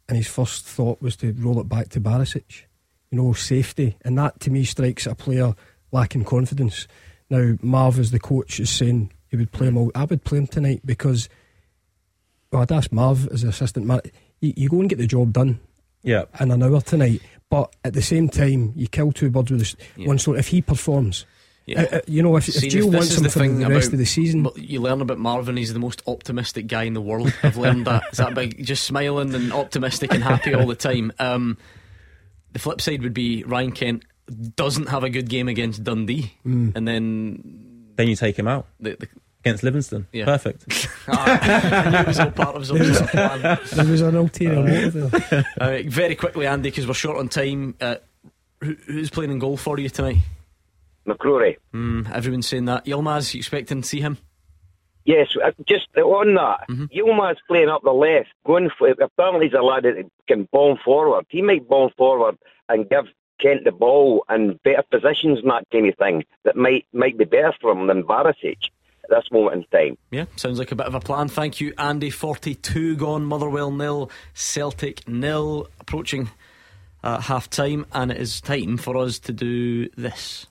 and his first thought was to roll it back to Barisic. You know, safety, and that to me strikes a player lacking confidence. Now, Marv, as the coach, is saying he would play him out. I would play him tonight because, well, I'd ask Marv as assistant man. You, you go and get the job done Yeah. in an hour tonight, but at the same time, you kill two birds with a s Yeah. one stone. If he performs, Yeah. uh, uh, you know, if, See, if Gio this wants him the for thing the rest about- of the season, you learn about Marvin, he's the most optimistic guy in the world. I've learned that. Is that big? Just smiling and optimistic and happy all the time. Um, the flip side would be Ryan Kent doesn't have a good game against Dundee, Mm. and then Then you take him out the, the, against Livingston. Yeah. Perfect. ah, it was all part of some sort plan. there was an ulterior motive there. Uh, very quickly, Andy, because we're short on time. Uh, who, who's playing in goal for you tonight? McCrorie. Mm, everyone's saying that. Yilmaz, you expecting to see him? Yes, uh, just on that, Mhm. Yilmaz's playing up the left, going for apparently he's a lad that can bomb forward. He might bomb forward and give Kent the ball and better positions and that kind of thing that might might be better for him than Barisic at this moment in time. Yeah, sounds like a bit of a plan. Thank you, Andy. 42 gone, Motherwell nil, Celtic nil, approaching uh, half time, and it is time for us to do this.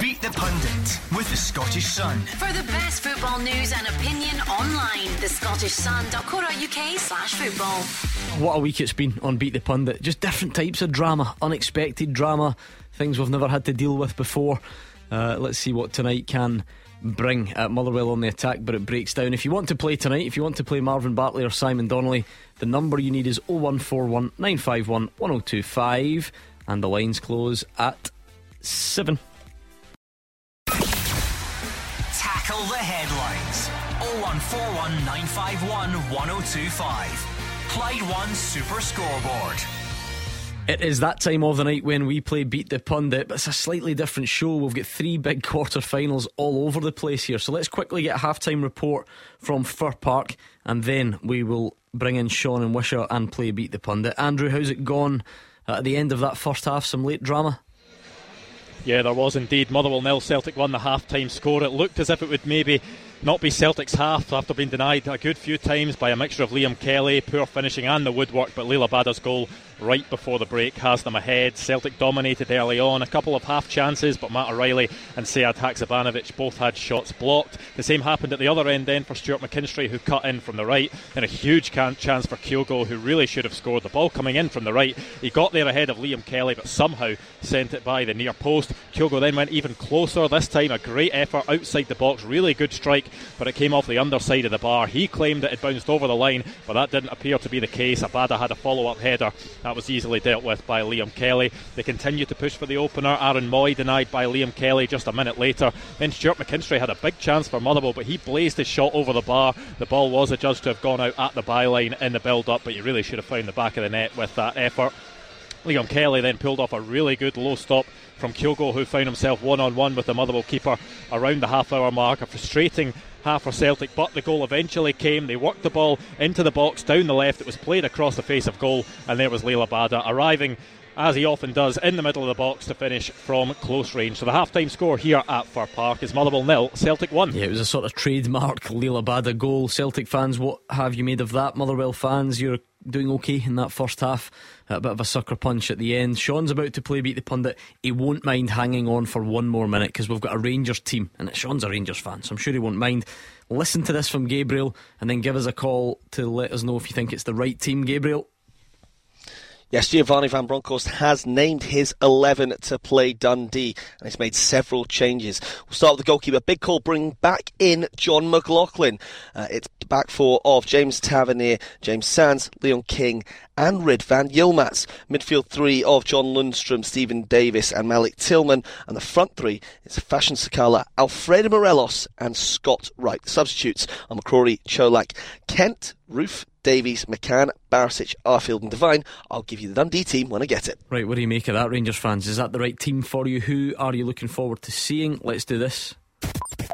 Beat the Pundit with the Scottish Sun. For the best football news and opinion online, the Scottish thescottishsun.co.uk slash football. What a week it's been on Beat the Pundit. Just different types of drama, unexpected drama, things we've never had to deal with before. Uh, let's see what tonight can bring at Motherwell on the attack, but it breaks down. If you want to play tonight, if you want to play Marvin Bartley or Simon Donnelly, the number you need is 0141 951 1025, and the lines close at 7. Tackle the headlines. 0141 951 1025. Clyde One Super Scoreboard. It is that time of the night when we play Beat the Pundit, but it's a slightly different show. We've got three big quarter-finals all over the place here. So let's quickly get a half-time report from Fir Park, and then we will bring in Sean and Wishaw and play Beat the Pundit. Andrew, how's it gone at the end of that first half? Some late drama? Yeah, there was indeed. Motherwell nil, Celtic won the half-time score. It looked as if it would maybe not be Celtic's half after being denied a good few times by a mixture of Liam Kelly, poor finishing, and the woodwork. But Liel Abada's goal right before the break has them ahead. Celtic dominated early on, a couple of half chances, but Matt O'Riley and Sead Haksabanovic both had shots blocked. The same happened at the other end then for Stuart McKinstry, who cut in from the right. Then a huge chance for Kyogo, who really should have scored the ball coming in from the right. He got there ahead of Liam Kelly, but somehow sent it by the near post. Kyogo then went even closer. This time, a great effort outside the box, really good strike, but it came off the underside of the bar. He claimed that it bounced over the line, but that didn't appear to be the case. Abada had a follow up header that was easily dealt with by Liam Kelly. They continued to push for the opener. Aaron Mooy denied by Liam Kelly just a minute later. Then Stuart McKinstry had a big chance for Motherwell, but he blazed his shot over the bar. The ball was adjudged to have gone out at the byline in the build up, but you really should have found the back of the net with that effort. Liam Kelly then pulled off a really good low stop from Kyogo, who found himself one on one with the Motherwell keeper around the half hour mark. A frustrating half for Celtic, but the goal eventually came. They worked the ball into the box down the left. It was played across the face of goal, and there was Liel Abada arriving. As he often does in the middle of the box to finish from close range. So the half time score here at Fir Park is Motherwell nil, Celtic 1. Yeah, it was a sort of trademark Abada goal. Celtic fans, what have you made of that? Motherwell fans, you're doing okay in that first half. A bit of a sucker punch at the end. Sean's about to play Beat the Pundit. He won't mind hanging on for one more minute because we've got a Rangers team, and it's Sean's a Rangers fan, so I'm sure he won't mind. Listen to this from Gabriel and then give us a call to let us know if you think it's the right team, Gabriel. Yes, Giovanni Van Bronckhorst has named his 11 to play Dundee and he's made several changes. We'll start with the goalkeeper. Big call bringing back in Jon McLaughlin. Uh, it's back four of James Tavernier, James Sands, Leon King and Ridvan Yilmaz. Midfield three of John Lundstram, Steven Davis and Malik Tillman. And the front three is Fashion Sakala, Alfredo Morelos and Scott Wright. Substitutes are McCrorie, Colak, Kent, Roofe, Davies, McCann, Barisic, Arfield, and Devine. I'll give you the Dundee team when I get it. Right, what do you make of that, Rangers fans? Is that the right team for you? Who are you looking forward to seeing? Let's do this.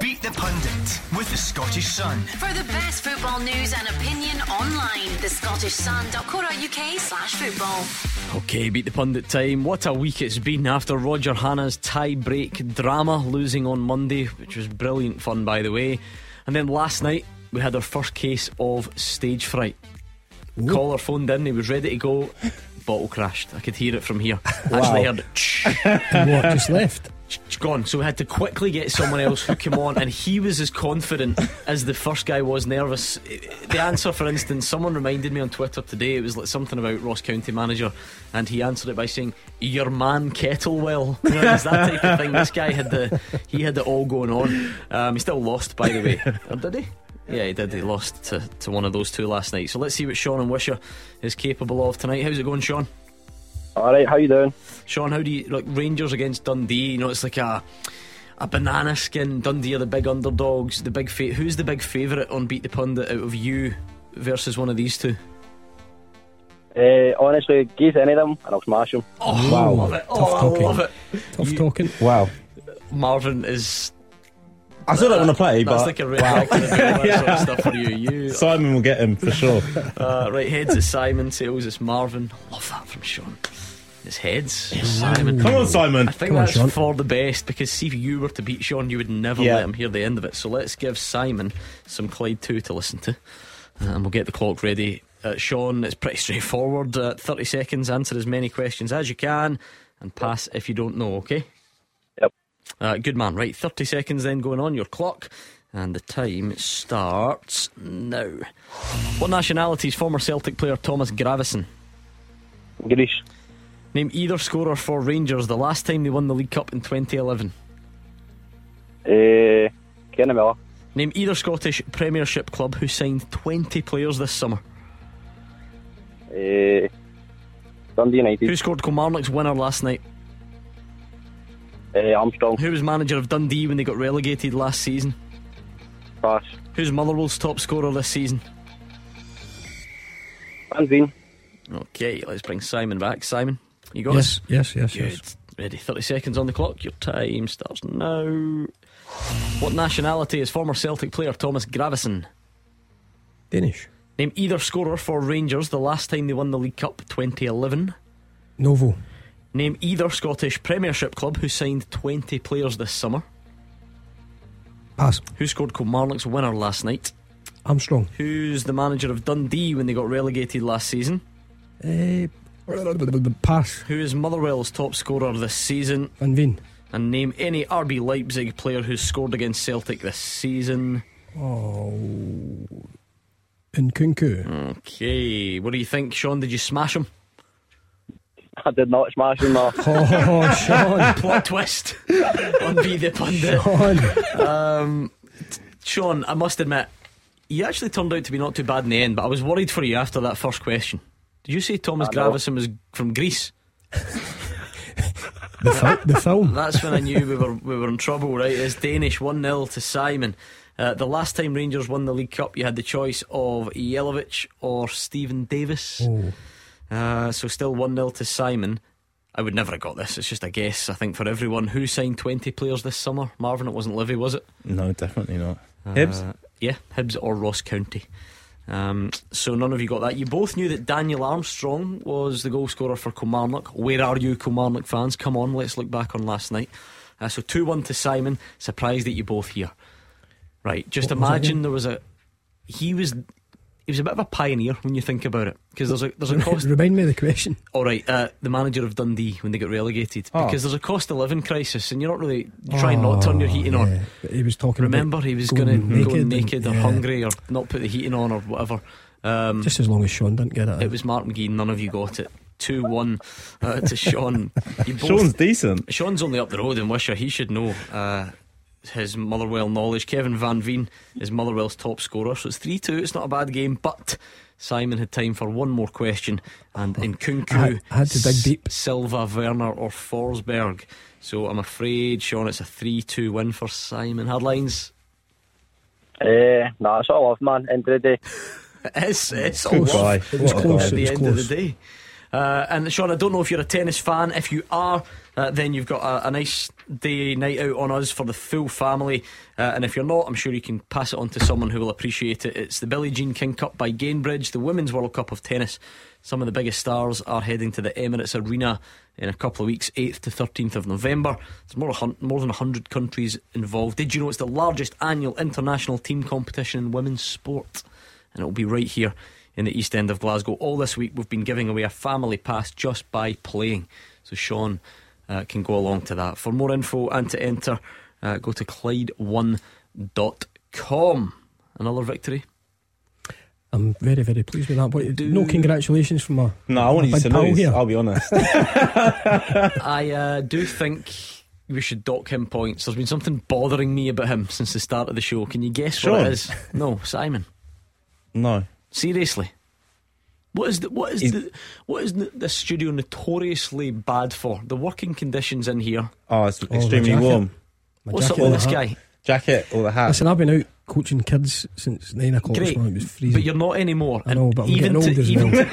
Beat the Pundit with the Scottish Sun. For the best football news and opinion online, the Scottish thescottishsun.co.uk slash football. Okay, beat the pundit time. What a week it's been after Roger Hanna's tie break drama, losing on Monday, which was brilliant fun, by the way. And then last night, we had our first case of stage fright. Caller phoned in, he was ready to go. Bottle crashed. I could hear it from here. Actually heard it. What just left? It's gone. So we had to quickly get someone else who came on, and he was as confident as the first guy was nervous. The answer, for instance, someone reminded me on Twitter today. It was like something about Ross County manager, and he answered it by saying, "Your man Kettlewell." You know, that type of thing. This guy had the he had it all going on. Um, he still lost, by the way. Or did he? Yeah, he did. He lost to, to one of those two last night. So let's see what Sean and Wishaw is capable of tonight. How's it going, Sean? All right, how you doing? Sean, how do you like Rangers against Dundee? You know, it's like a a banana skin. Dundee are the big underdogs. The big fa- who's the big favourite on Beat the Pundit out of you versus one of these two? Uh, honestly, give any of them and I'll smash them. Oh, Wow. I love it. Tough Oh, talking. I love it. Tough You- talking. Wow. Marvin is. I still don't want to play, That's but like a red wow. that sort of stuff for you. You Simon will get him for sure. uh, right heads is Simon, tails is Marvin. Love that from Sean. His heads, Simon. Come on, Simon. I think Come that's Sean. for the best because see if you were to beat Sean, you would never Yeah. let him hear the end of it. So let's give Simon some Clyde 2 to listen to, uh, and we'll get the clock ready. Uh, Sean, it's pretty straightforward. Uh, 30 seconds, answer as many questions as you can, and pass if you don't know, okay? Yep. Uh, good man, right. 30 seconds then going on your clock, and the time starts now. What nationality is former Celtic player Thomas Gravesen? Greece, Name either scorer for Rangers the last time they won the League Cup in 2011. Uh, Kenny Miller. Name either Scottish Premiership club who signed 20 players this summer. Uh, Dundee United. Who scored Kilmarnock's winner last night? Uh, Armstrong. Who was manager of Dundee when they got relegated last season? Pass. Who's Motherwell's top scorer this season? Van Veen. Okay, let's bring Simon back. Simon, you got Yes, us? yes, yes, Good. yes. Ready. 30 seconds on the clock. Your time starts now. What nationality is former Celtic player Thomas Gravesen? Danish. Name either scorer for Rangers the last time they won the League Cup 2011. Novo. Name either Scottish Premiership club who signed 20 players this summer. Pass. Who scored Kilmarnock's winner last night? Armstrong. Who's the manager of Dundee when they got relegated last season? Uh, pass. Who is Motherwell's top scorer this season? Van Veen. And name any RB Leipzig player who's scored against Celtic this season. Oh. Nkunku. Okay, what do you think, Sean? Did you smash him? I did not smash him, no. Oh, Sean. Plot twist on Be the Pundit. Sean. Um, t- Sean, I must admit, you actually turned out to be not too bad in the end, but I was worried for you after that first question. Did you say Thomas Gravesen was from Greece? The, fil- the film. That's when I knew we were we were in trouble, right? It's Danish 1 0 to Simon. Uh, the last time Rangers won the League Cup, you had the choice of Jelavic or Steven Davis. Oh. Uh, so still 1 0 to Simon. I would never have got this. It's just a guess, I think, for everyone. Who signed 20 players this summer? Marvin, it wasn't Livy, was it? No, definitely not. Hibs? Uh, yeah, Hibs or Ross County. Um, so none of you got that. You both knew that Daniel Armstrong was the goal scorer for Kilmarnock. Where are you, Kilmarnock fans? Come on, let's look back on last night. Uh, so 2 1 to Simon. Surprised that you both here. Right, just What imagine again? there was a. He was. He was a bit of a pioneer when you think about it, because there's a there's a cost. Remind me of the question. All right, uh, the manager of Dundee when they get relegated, Oh. because there's a cost of living crisis, and you're not really you try and not turn your Oh, heating on. But He was talking Remember, about he was going going to go naked naked, and- or yeah. hungry or not put the heating on or whatever. Um, Just as long as Sean didn't get it. it was Mark McGhee. None of you got it. Two one uh, to Sean. Both- Sean's decent. Sean's only up the road in Wishaw. He should know uh, his Motherwell knowledge. Kevin Van Veen is Motherwell's top scorer, so it's three two. It's not a bad game, but. Simon had time for one more question, and Nkunku, I had- I had to dig deep. Silva, Werner, or Forsberg. So I'm afraid, Sean, it's a 3 2 win for Simon. Headlines? Uh, nah, it's all off, man. End of the day. It's, it's all Close. off Guy. It was close. at the was end close. of the day. Uh, and Sean, I don't know if you're a tennis fan. If you are, uh, then you've got a, a nice day night out on us for the full family. Uh, and if you're not, I'm sure you can pass it on to someone who will appreciate it. It's the Billie Jean King Cup by Gainbridge, the Women's World Cup of Tennis. Some of the biggest stars are heading to the Emirates Arena in a couple of weeks, 8th to 13th of November. There's more, more than 100 countries involved. Did you know it's the largest annual international team competition in women's sport? And it will be right here in the East End of Glasgow. All this week we've been giving away a family pass just by playing. So Sean uh, can go along to that. For more info and to enter, uh, go to Clyde1.com. Another victory. I'm very, very pleased with that. But Do- no congratulations from my, No, I want my you to big pal here. I'll be honest. I uh, do think we should dock him points. There's been something bothering me about him since the start of the show. Can you guess what it is? No, Simon. no. Seriously. What is the, what is He's- the, what is the, this studio notoriously bad for? The working conditions in here. Oh, it's oh, the extremely jacket. warm. my What's up jacket with this guy? Jacket or the hat. Listen, I've been out coaching kids since nine o'clock this Great, morning. It was freezing. but you're not anymore. I know, but I'm even getting to, old as even, well.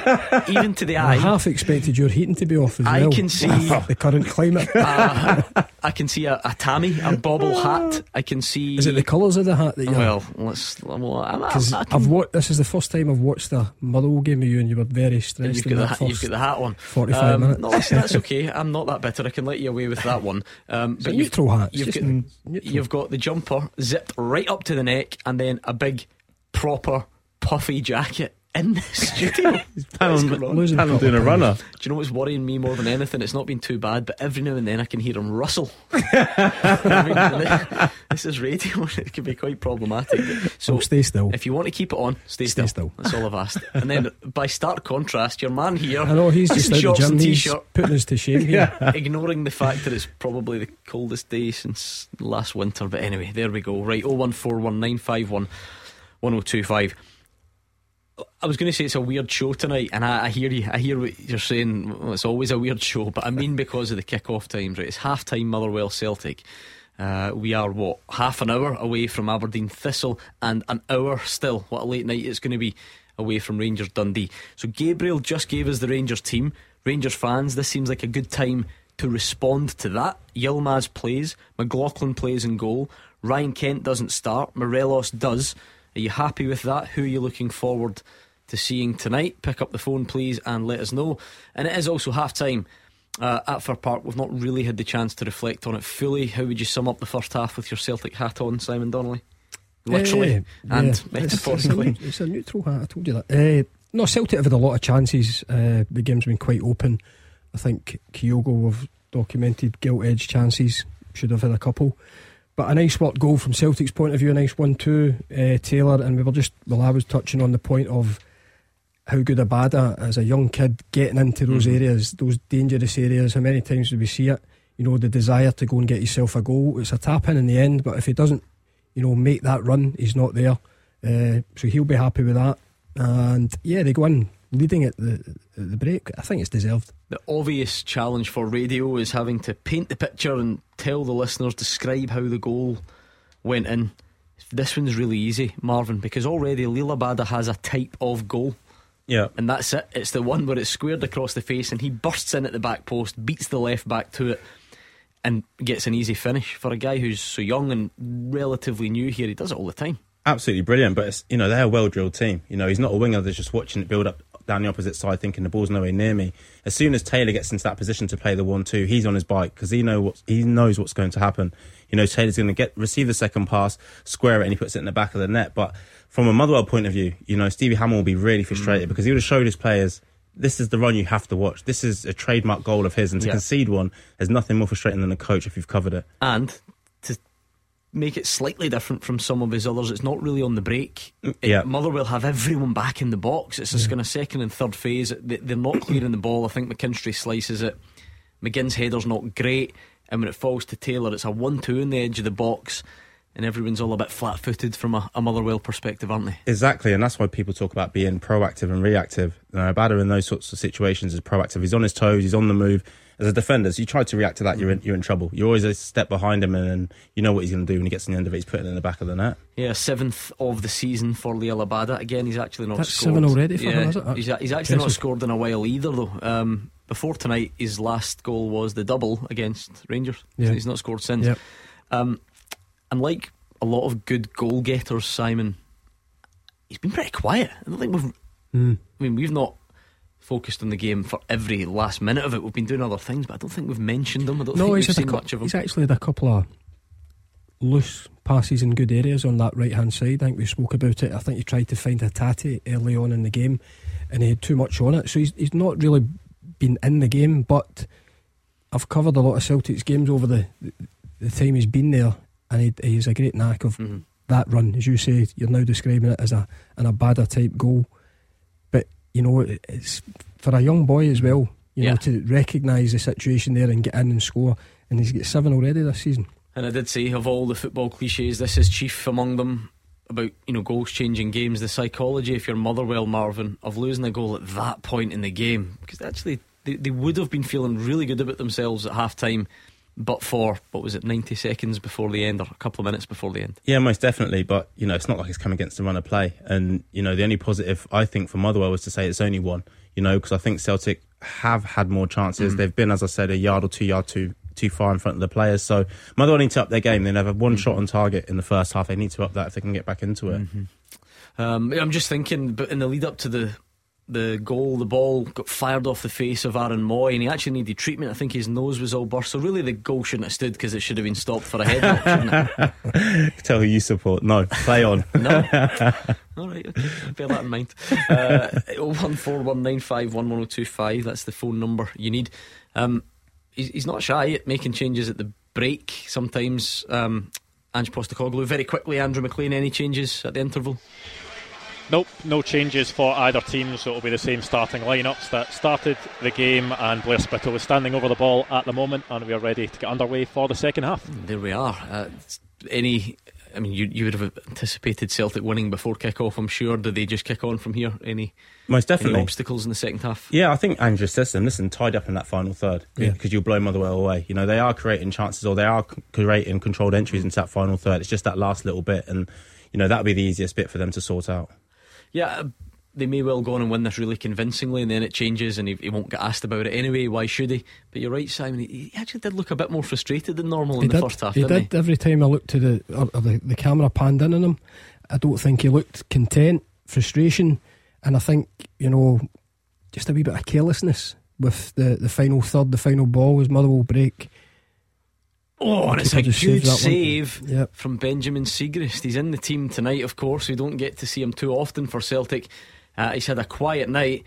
to, even to the eye. I half expected your heating to be off as I well. I can see- the current climate. uh, I can see a, a tammy, a bobble hat. I can see. Is it the colours of the hat that you? Well, let's. Well, I'm, I, I I've can, watched. This is the first time I've watched a Motherwell game of you, and you were very stressed. You've got, the, hat- you've got the hat on. 45 Um, minutes. No, listen, that's okay. I'm not that bitter. I can let you away with that one. Um, but you've, neutral hat. You've got, neutral. you've got the jumper zipped right up to the neck, and then a big, proper, puffy jacket. In the studio. He's planning, going on? doing a runner. Do you know what's worrying me more than anything? It's not been too bad, but every now and then I can hear him rustle. I mean, this is radio, and it can be quite problematic. So So stay still. if you want to keep it on, stay, Stay still. still. That's all I've asked. And then, by stark contrast, your man here, I know he's just out the shorts gym. and t-shirt, putting us to shame here. ignoring the fact that it's probably the coldest day since last winter. But anyway, there we go. Right, 0141951 1025. I was going to say it's a weird show tonight, and I, I hear you. I hear what you're saying. It's always a weird show, but I mean because of the kick-off times. Right, it's half time Motherwell Celtic. Uh, we are what half an hour away from Aberdeen Thistle, and an hour still. What a late night it's going to be away from Rangers Dundee. So Gabriel just gave us the Rangers team. Rangers fans, this seems like a good time to respond to that. Yilmaz plays, McLaughlin plays in goal, Ryan Kent doesn't start, Morelos does. Are you happy with that? Who are you looking forward to seeing tonight? Pick up the phone, please, and let us know. And it is also half time uh, at Fir Park. We've not really had the chance to reflect on it fully. How would you sum up the first half with your Celtic hat on, Simon Donnelly? Literally Eh, and yeah. It's- metaphorically. It's, a, it's a neutral hat, I told you that. Uh, no, Celtic have had a lot of chances. Uh, the game's been quite open. I think Kyogo have documented gilt edge chances, should have had a couple. But a nice work goal from Celtic's point of view, a nice one too, uh, Taylor. And we were just, well, I was touching on the point of how good Abada as a young kid getting into those Mhm. areas, those dangerous areas. How many times do we see it? You know, the desire to go and get yourself a goal. It's a tap in in the end, but if he doesn't, you know, make that run, he's not there. Uh, so he'll be happy with that. And yeah, they go in leading at the, at the break. I think it's deserved. The obvious challenge for radio is having to paint the picture and tell the listeners, describe how the goal went in. This one's really easy, Marvin, because already Liel Abada has a type of goal. Yeah. And that's it. It's the one where it's squared across the face and he bursts in at the back post, beats the left back to it, and gets an easy finish. For a guy who's so young and relatively new here, he does it all the time. Absolutely brilliant, but it's, you know they're a well drilled team. You know he's not a winger that's just watching it build up down the opposite side, thinking the ball's nowhere near me. As soon as Taylor gets into that position to play the one-two, he's on his bike because he know what he knows what's going to happen. You know Taylor's going to get receive the second pass, square it, and he puts it in the back of the net. But from a Motherwell point of view, you know Stevie Hammell will be really frustrated mm. because he would have showed his players. This is the run you have to watch. This is a trademark goal of his, and to Yeah. concede one, there's nothing more frustrating than a coach if you've covered it. And make it slightly different from some of his others, it's not really on the break. Mm, it- yeah. Motherwell have everyone back in the box. It's this kind of second and third phase. They- They're not clearing the ball. I think McKinstry slices it. McGinn's header's not great. And when it falls to Taylor, it's a 1 2 in the edge of the box. And everyone's all a bit flat footed from a, a Motherwell perspective, aren't they? Exactly, and that's why people talk about being proactive and reactive. Know, Abada in those sorts of situations is proactive. He's on his toes, he's on the move. As a defender, so you try to react to that, you're in, you're in trouble. You're always a step behind him, and, and you know what he's going to do when he gets to the end of it. He's putting it in the back of the net. Yeah, seventh of the season for Liel Abada. Again, he's actually not That's scored. seven already for yeah, him, is it? He's, he's actually not scored in a while either, though. Um, before tonight, his last goal was the double against Rangers. Yeah. He's not scored since. Yep. Um, and like a lot of good goal getters, Simon, he's been pretty quiet. I don't think we've. Mm. I mean, we've not focused on the game for every last minute of it. We've been doing other things, but I don't think we've mentioned them. I don't No, think he's, we've had a seen cou- much of him. he's actually had a couple of loose passes in good areas on that right hand side. I think we spoke about it. I think he tried to find a Tati early on in the game and he had too much on it. So he's, he's not really been in the game, but I've covered a lot of Celtic's games over the, the, the time he's been there and he, he has a great knack of Mhm. that run. As you say, you're now describing it as a an Abada type goal. You know, it's for a young boy as well, you Yeah. know, to recognise the situation there and get in and score. And he's got seven already this season. And I did say, of all the football cliches, this is chief among them about you know goals changing games. The psychology, if you're Motherwell, Marvin, of losing a goal at that point in the game, because actually they, they would have been feeling really good about themselves at half time, but for what was it, 90 seconds before the end, or a couple of minutes before the end. Yeah, most definitely. But you know, it's not like it's come against the run of play. And you know, the only positive I think for Motherwell was to say it's only one. You know, because I think Celtic have had more chances. Mm. They've been, as I said, a yard or two yard too too far in front of the players. So Motherwell need to up their game. They have one mm-hmm. shot on target in the first half. They need to up that if they can get back into it. Mm-hmm. Um, I'm just thinking, but in the lead up to the the goal, the ball got fired off the face of Aaron Mooy, and he actually needed treatment. I think his nose was all burst. So really, the goal shouldn't have stood because it should have been stopped for a head knock. Tell who you support. No, play on. No. All right, okay. bear that in mind. Uh, 01419511025, that's the phone number you need. Um, he's, he's not shy at making changes at the break sometimes. Um, Ange Postecoglou, very quickly, Andrew McLean, any changes at the interval? Nope, no changes for either team, so it'll be the same starting lineups that started the game. And Blair Spittal is standing over the ball at the moment, and we are ready to get underway for the second half. There we are. Uh, any, I mean, you you would have anticipated Celtic winning before kick-off. I'm sure. Did they just kick on from here? Any Most definitely. any obstacles in the second half? Yeah, I think Andrew says to them, listen, tied up in that final third Yeah. because you'll blow Motherwell away. You know, they are creating chances or they are creating controlled entries into that final third. It's just that last little bit, and you know that'll be the easiest bit for them to sort out. Yeah, uh, they may well go on and win this really convincingly, and then it changes, and he, he won't get asked about it anyway. Why should he? But you're right, Simon. He, he actually did look a bit more frustrated than normal He in the did. first half, he didn't did. Every time I looked to the or, or the, the camera panned in on him, I don't think he looked content, frustration, and I think you know just a wee bit of carelessness with the, the final third, the final ball was Motherwell break. Oh, and it's a Keeper just good saved that one. save Yep. from Benjamin Siegrist. He's in the team tonight, of course. We don't get to see him too often for Celtic. Uh, he's had a quiet night,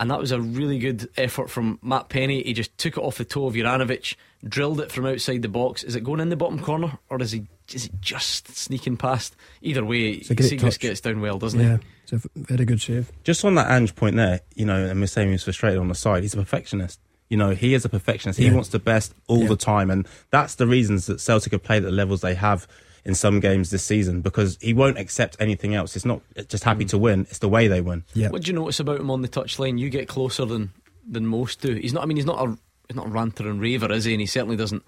and that was a really good effort from Matt Penney. He just took it off the toe of Juranovic, drilled it from outside the box. Is it going in the bottom corner, or is he is it just sneaking past? Either way, a great Siegrist touch. gets down well, doesn't he? Yeah, he? it's a v- very good save. Just on that Ange point there, you know, and we're saying he's frustrated on the side. He's a perfectionist. You know, he is a perfectionist. He Yeah. wants the best all Yeah. the time, and that's the reasons that Celtic have played at the levels they have in some games this season because he won't accept anything else. It's not just happy mm. to win; it's the way they win. Yeah, What do you notice about him on the touchline? You get closer than than most do. He's not. I mean, he's not a he's not a ranter and raver, is he? And he certainly doesn't,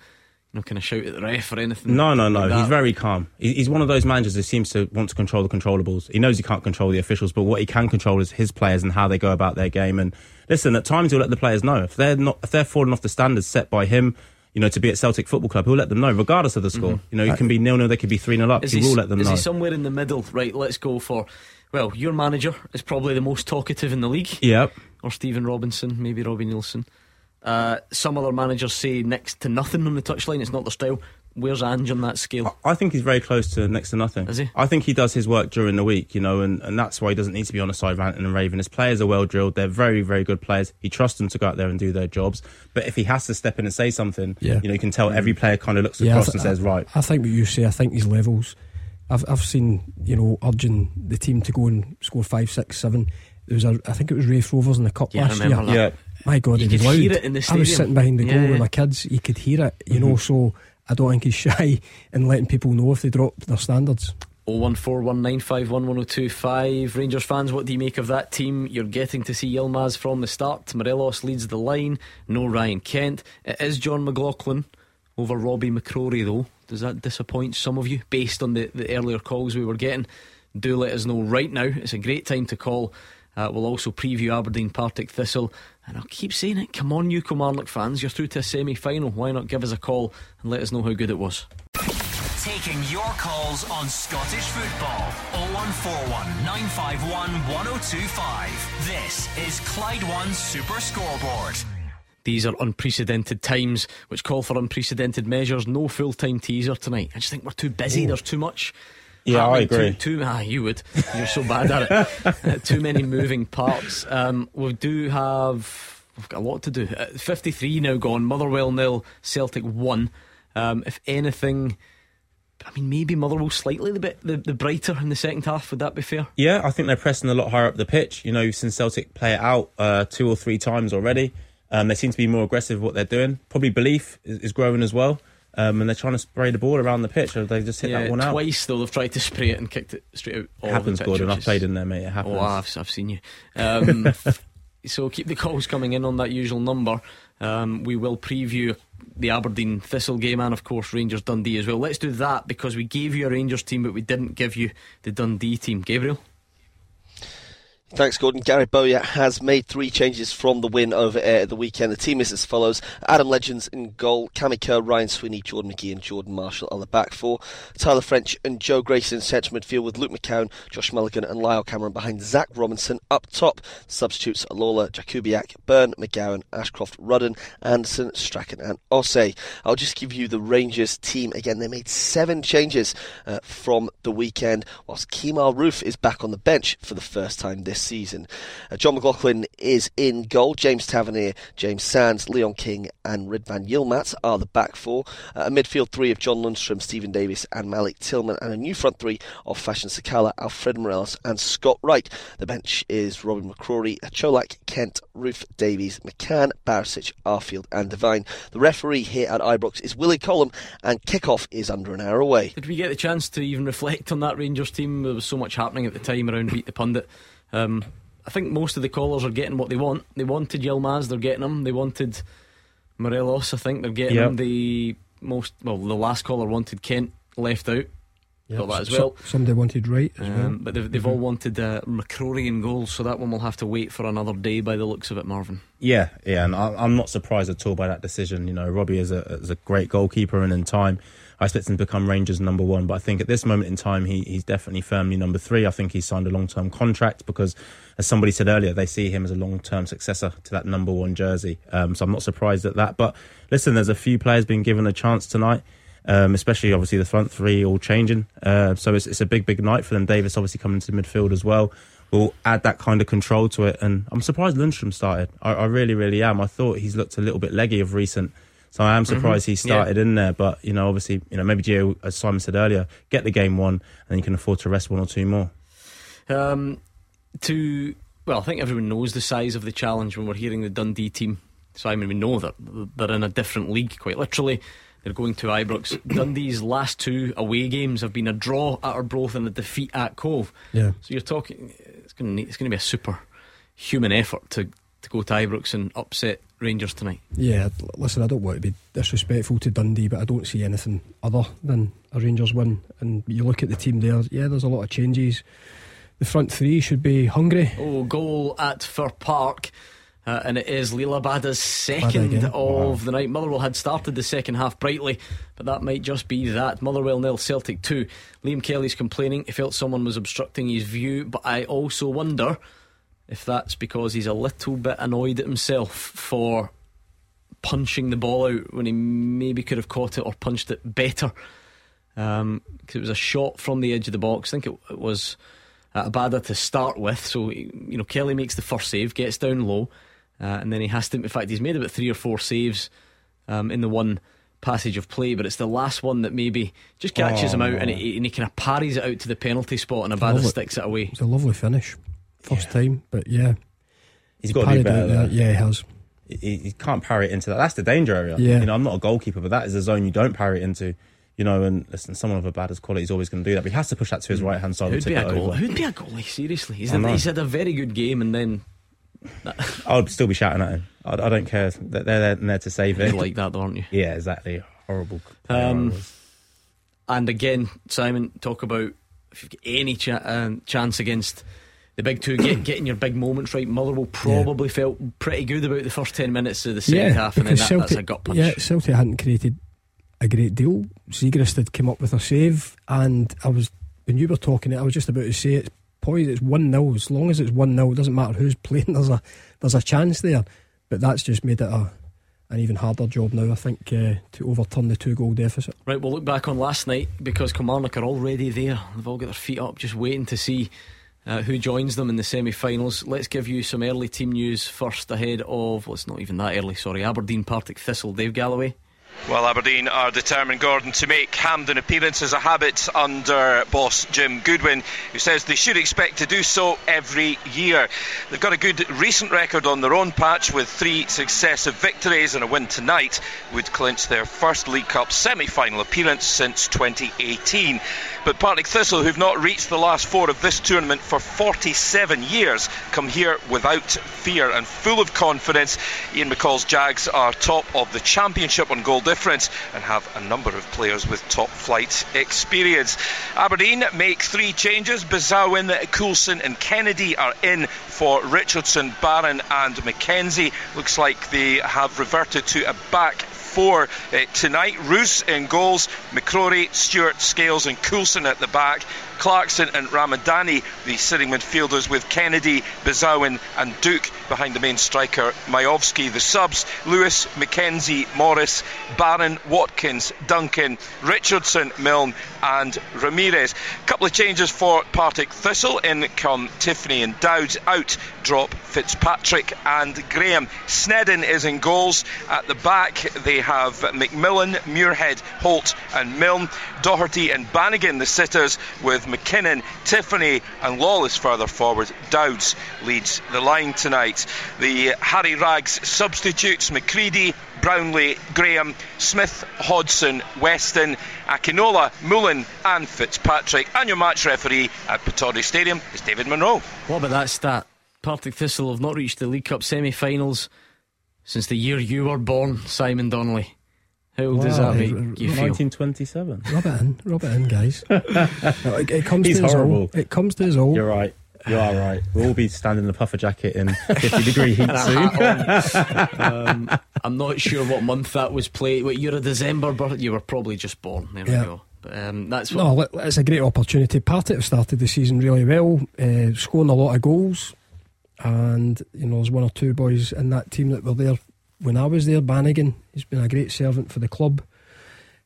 know, kind of shout at the ref or anything. No, no, no. like He's very calm. He's one of those managers who seems to want to control the controllables. He knows he can't control the officials, but what he can control is his players and how they go about their game. And listen, at times he'll let the players know if they're not if they're falling off the standards set by him. You know, to be at Celtic Football Club, he'll let them know, regardless of the score. You know, it can be nil nil, they could be three nil up. Mm-hmm. Is He he, will let them is know. he somewhere in the middle? Right, let's go for. Well, your manager is probably the most talkative in the league, Yep. or Stephen Robinson, maybe Robbie Neilson. Uh, some other managers say next to nothing on the touchline. It's not their style. Where's Ange on that scale? I think he's very close to next to nothing. Is he? I think he does his work during the week, you know, and, and that's why he doesn't need to be on the side ranting and raving. His players are well drilled. They're very, very good players. He trusts them to go out there and do their jobs. But if he has to step in and say something, Yeah. you know, you can tell every player kind of looks Yeah, across th- and says, right. I think what you say. I think these levels. I've I've seen you know urging the team to go and score five, six, seven. There was a I think it was Raith Rovers in the cup Yeah, I last remember year. that. Yeah. My God, You it was could loud. hear it in the I was sitting behind the Yeah, goal yeah. with my kids. You could hear it, you know. Mm-hmm. So I don't think he's shy in letting people know if they drop their standards. 01419511025 Rangers fans, what do you make of that team? You're getting to see Yilmaz from the start. Morelos leads the line. No Ryan Kent. It is Jon McLaughlin over Robbie McCrorie, though. Does that disappoint some of you based on the, the earlier calls we were getting? Do let us know right now. It's a great time to call. Uh, we'll also preview Aberdeen Partick Thistle. And I'll keep saying it. Come on, you Kilmarnock fans. You're through to a semi final. Why not give us a call and let us know how good it was? Taking your calls on Scottish football. 0141 951 1025. This is Clyde One Super Scoreboard. These are unprecedented times, which call for unprecedented measures. No full time teaser tonight. I just think we're too busy. There's too much. Yeah, I agree. Too, too, ah, you would. You're so bad at it. Uh, too many moving parts. Um, we do have. We've got a lot to do. Uh, 53 now gone. Motherwell nil. Celtic one. Um, if anything, I mean, maybe Motherwell slightly the bit the, the brighter in the second half. Would that be fair? Yeah, I think they're pressing a lot higher up the pitch. You know, you've seen Celtic play it out uh, two or three times already. Um, they seem to be more aggressive with what they're doing. Probably belief is, is growing as well. Um, and they're trying to spray the ball around the pitch. Or they just hit that one out. twice though they've tried to spray it and kicked it straight out. It all happens, over the pitch, Gordon. I've played in there, mate. It happens. Oh, I've, I've seen you. Um, so keep the calls coming in on that usual number. Um, we will preview the Aberdeen Thistle game and, of course, Rangers Dundee as well. Let's do that because we gave you a Rangers team, but we didn't give you the Dundee team. Gabriel? Thanks, Gordon. Gary Bowyer has made three changes from the win over Ayr at the weekend. The team is as follows Adam Legzdins in goal, Cammy Kerr, Ryan Sweeney, Jordan McGhee, and Jordan Marshall are the back four. Tyler French and Joe Grayson central midfield with Luke McCowan, Josh Mulligan, and Lyall Cameron behind Zach Robinson up top. Substitutes Lawlor, Jakubiak, Byrne, McGowan, Ashcroft, Rudden, Anderson, Strachan, and Ossay. I'll just give you the Rangers team again. They made seven changes uh, from the weekend, whilst Kemar Roofe is back on the bench for the first time this season. Uh, Jon McLaughlin is in goal. James Tavernier, James Sands, Leon King, and Ridvan Yilmaz are the back four. Uh, a midfield three of John Lundstram, Steven Davis, and Malik Tillman, and a new front three of Fashion Sakala, Alfred Morelos, and Scott Wright. The bench is Robin McCrorie, Colak, Kent, Roofe, Davies, McCann, Barisic, Arfield, and Devine. The referee here at Ibrox is Willie Collum, and kickoff is under an hour away. Did we get the chance to even reflect on that Rangers team? There was so much happening at the time around Beat the Pundit. Um, I think most of the callers are getting what they want. They wanted Yilmaz, they're getting him. They wanted Morelos, I think they're getting Yep. him. The most, well, the last caller wanted Kent left out. Yeah, Got that as so- well. somebody wanted Wright as well. Um, but they've, they've all wanted uh, McCrorie in goals, so that one will have to wait for another day by the looks of it, Marvin. Yeah, yeah, and I, I'm not surprised at all by that decision. You know, Robbie is a, is a great goalkeeper, and in time, I expect him to become Rangers number one. But I think at this moment in time, he, he's definitely firmly number three. I think he's signed a long term contract because, as somebody said earlier, they see him as a long term successor to that number one jersey. Um, so I'm not surprised at that. But listen, there's a few players being given a chance tonight. Um, especially obviously the front three all changing, uh, so it's, it's a big, big night for them. Davis obviously coming into midfield as well will add that kind of control to it. And I'm surprised Lundstram started. I, I really, really am. I thought he's looked a little bit leggy of recent. So I am surprised he started in there. But, you know, obviously, you know, maybe Gio, as Simon said earlier, get the game one and you can afford to rest one or two more. Um, to well, I think everyone knows the size of the challenge when we're hearing the Dundee team. Simon, we know that they're in a different league, quite literally. They're going to Ibrox. Dundee's last two away games have been a draw at Arbroath and a defeat at Cove. Yeah. So you're talking, it's going to it's going to be a super human effort to to go to Ibrox and upset Rangers tonight. Yeah, listen, I don't want to be disrespectful to Dundee, but I don't see anything other than a Rangers win. And you look at the team there, yeah, there's a lot of changes. The front three should be hungry. Oh, goal at Fir Park. Uh, and it is Liel Abada's second again. of the night. Motherwell had started the second half brightly, but that might just be that. Motherwell nil, Celtic 2. Liam Kelly's complaining he felt someone was obstructing his view, but I also wonder if that's because he's a little bit annoyed at himself for punching the ball out when he maybe could have caught it or punched it better. Um 'cause it was a shot from the edge of the box. I think it, it was Abada to start with. So you know Kelly makes the first save, gets down low, uh, and then he has to. In fact, he's made about three or four saves um, in the one passage of play, but it's the last one that maybe just catches Oh, him out and, he, and he kind of parries it out to the penalty spot, and Abada sticks it away. It's a lovely finish. First time, but yeah. He's got to do parried better. out there. there. Yeah, he has. He, he can't parry it into that. That's the danger area. Yeah. You know, I'm not a goalkeeper, but that is a zone you don't parry it into. You know, and listen, someone of Abada's quality is always going to do that. But he has to push that to his right hand side. Who'd be a it goal? over. Who'd be a goalie? Seriously, he's I had, he's had a very good game, and then I would still be shouting at him. I, I don't care. They're they're there to save it. you're like that, though, aren't you? Yeah, exactly. Horrible. Um. And again, Simon, talk about if you've got any cha- um, chance against the big two, get, getting your big moments right. Motherwell probably felt pretty good about the first 10 minutes of the second yeah, half, and then that, that's a gut punch. Yeah, Celtic hadn't created a great deal. Siegrist had come up with a save, and I was when you were talking, I was just about to say it's poised. It's one 0 As long as it's one 0 it doesn't matter who's playing. There's a there's a chance there, but that's just made it a an even harder job now. I think uh, to overturn the two goal deficit. Right, we'll look back on last night because Kilmarnock are already there. They've all got their feet up, just waiting to see uh, who joins them in the semi finals. Let's give you some early team news first ahead of, well, it's not even that early, sorry, Aberdeen Partick Thistle. Dave Galloway. Well, Aberdeen are determined, Gordon, to make Hampden appearances a habit under boss Jim Goodwin, who says they should expect to do so every year. They've got a good recent record on their own patch with three successive victories and a win tonight would clinch their first League Cup semi final appearance since 2018. But Partick Thistle, who've not reached the last four of this tournament for 47 years, come here without fear and full of confidence. Ian McCall's Jags are top of the championship on goal difference and have a number of players with top flight experience. Aberdeen make three changes. Besuijen, Coulson, and Kennedy are in for Richardson, Barron, and McKenzie. Looks like they have reverted to a back four uh, tonight. Roos in goals, McCrorie, Stewart, Scales, and Coulson at the back. Clarkson and Ramadani, the sitting midfielders, with Kennedy, Besuijen, and Duk behind the main striker, Miovski. The subs, Lewis, McKenzie, Morris, Barron, Watkins, Duncan, Richardson, Milne, and Ramirez. A couple of changes for Partick Thistle. In come Tiffoney and Dowds. Out drop Fitzpatrick and Graham. Sneddon is in goals. At the back, they have McMillan, Muirhead, Holt, and Milne. Docherty and Bannigan, the sitters, with McKinnon, Tiffoney, and Lawless further forward. Dowds leads the line tonight. The Harry Wraggs substitutes McCready, Brownlie, Graham, Smith, Hodson, Weston, Akinola, Mullen, and Fitzpatrick. And your match referee at Pittodrie Stadium is David Munro. What about that stat? Partick Thistle have not reached the League Cup semi finals since the year you were born, Simon Donnelly. How old does that make you feel? 1927. Rub it in, rub it in, guys. it, it comes He's to us horrible. all. It comes to us all. You're right. You are right. We'll all be standing in a puffer jacket in 50 degree heat soon. um, I'm not sure what month that was played. What, you're a December birth. You were probably just born. There Yeah. we go. Um, that's what. No, it's a great opportunity. Partick have started the season really well, uh, scoring a lot of goals, and you know there's one or two boys in that team that were there when I was there. Bannigan, he's been a great servant for the club.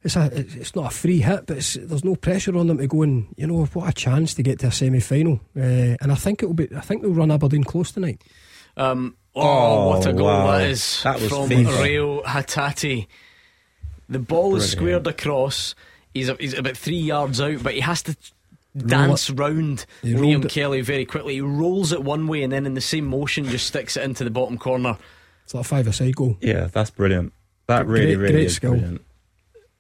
It's a, it's it's not a free hit, but it's, there's no pressure on them to go and you know what a chance to get to a semi final. Uh, and I think it'll be, I think they'll run Aberdeen close tonight. Um, oh, Oh, what a goal wow. that is That was from FIFA. Reo Hatate. The ball is squared across. He's, a, he's about three yards out, but he has to dance round He Liam. Kelly very quickly. He rolls it one way and then in the same motion just sticks it into the bottom corner. It's like a five-a-side goal. Yeah, that's brilliant. That really, Great- really great is skill. brilliant.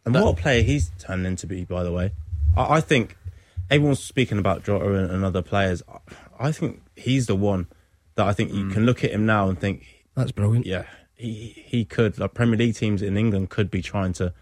And what a player he's turned into be, by the way. I, I think everyone's speaking about Jota and, and other players. I, I think he's the one that I think you Mm. can look at him now and think, That's brilliant. yeah, he he could. Like Premier League teams in England could be trying to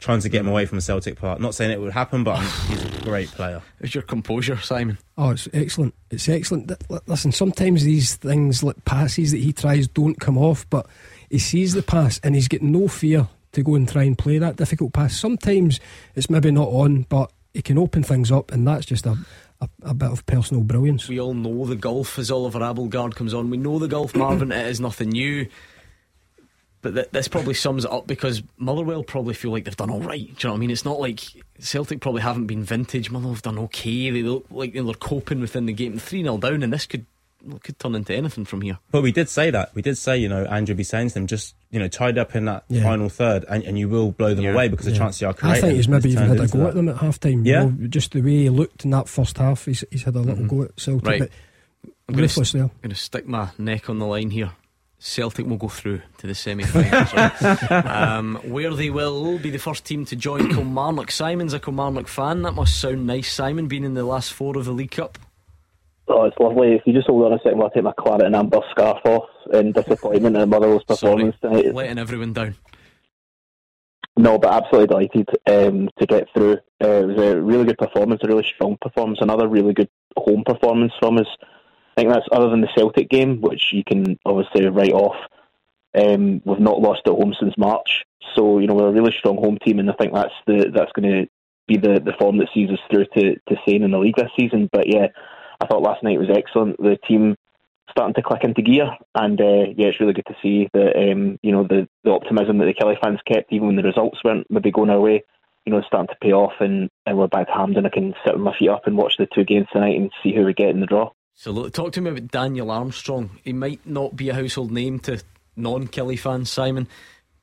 trying to get him away from the Celtic Park. Not saying it would happen, but he's a great player. How's your composure, Simon? Oh, it's excellent. It's excellent. Listen, sometimes these things like passes that he tries don't come off, but he sees the pass and he's got no fear to go and try and play that difficult pass. Sometimes it's maybe not on, but he can open things up, and that's just a, a, a bit of personal brilliance. We all know the golf as Oliver Abildgaard comes on. We know the golf, Marvin. It is nothing new. But th- this probably sums it up because Motherwell probably feel like they've done all right. Do you know what I mean? It's not like Celtic probably haven't been vintage. Motherwell have done okay. They look like they're coping within the game. 3 0 down, and this could could turn into anything from here. But we did say that. We did say, you know, Andrew be saying to them, just, you know, tied up in that Yeah. final third and, and you will blow them Yeah. away because the Yeah. chances are created. I think he's maybe even turned had a go that. at them at half time. Yeah. just the way he looked in that first half, he's, he's had a little mm-hmm. go at Celtic. Right. But I'm going ruthless there. to stick my neck on the line here. Celtic will go through to the semi finals. um, where they will be the first team to join Kilmarnock. Simon's a Kilmarnock fan. That must sound nice, Simon, being in the last four of the League Cup. Oh, it's lovely. If you just hold on a second, while I take my claret and amber scarf off in disappointment at Motherwell's performance tonight. Letting everyone down. No, but absolutely delighted um, to get through. Uh, it was a really good performance, a really strong performance, another really good home performance from us. Think that's other than the Celtic game, which you can obviously write off. Um, we've not lost at home since March, so you know we're a really strong home team, and I think that's the that's going to be the, the form that sees us through to to staying in the league this season. But yeah, I thought last night was excellent. The team starting to click into gear, and uh, yeah, it's really good to see that um, you know the, the optimism that the Killie fans kept, even when the results weren't maybe going our way, you know, starting to pay off, and, and we're back to Hampden. I can sit with my feet up and watch the two games tonight and see who we get in the draw. So look, talk to me about Daniel Armstrong. He might not be a household name to non-Killie fans, Simon.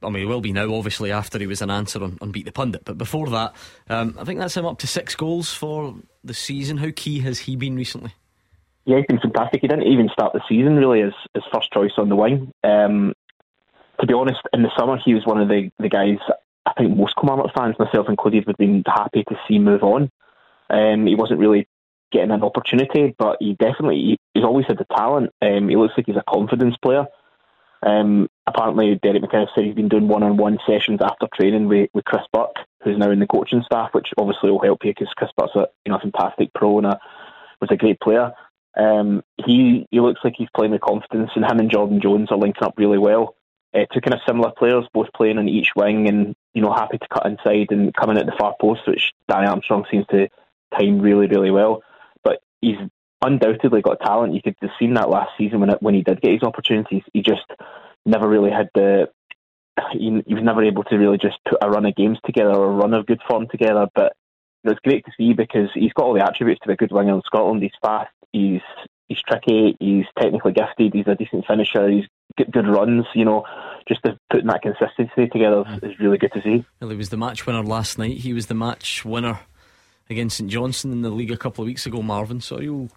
I mean, he will be now, obviously, after he was an answer on, on Beat the Pundit. But before that, um, I think that's him up to six goals for the season. How key has he been recently? Yeah, he's been fantastic. He didn't even start the season really as, as first choice on the wing. Um, to be honest, in the summer he was one of the, the guys I think most Kilmarnock fans, myself included, would have been happy to see move on. Um, he wasn't really getting an opportunity, but he definitely he, he's always had the talent. Um, he looks like he's a confidence player. Um, apparently Derek McInnes said he's been doing one-on-one sessions after training with, with Chris Burke, who's now in the coaching staff, which obviously will help you because Chris Burke's a you know a fantastic pro and a, was a great player. Um, he he looks like he's playing with confidence, and him and Jordan Jones are linking up really well. Uh, two kind of similar players, both playing on each wing, and you know happy to cut inside and coming at the far post, which Danny Armstrong seems to time really really well. He's undoubtedly got talent. You could have seen that last season when it, when he did get his opportunities. He just never really had the. He, he was never able to really just put a run of games together or a run of good form together. But it was great to see because he's got all the attributes to be a good winger in Scotland. He's fast. He's he's tricky. He's technically gifted. He's a decent finisher. He's good, good runs. You know, just putting that consistency together is, is really good to see. Well, he was the match winner last night. He was the match winner against St Johnstone in the league a couple of weeks ago. Marvin, so you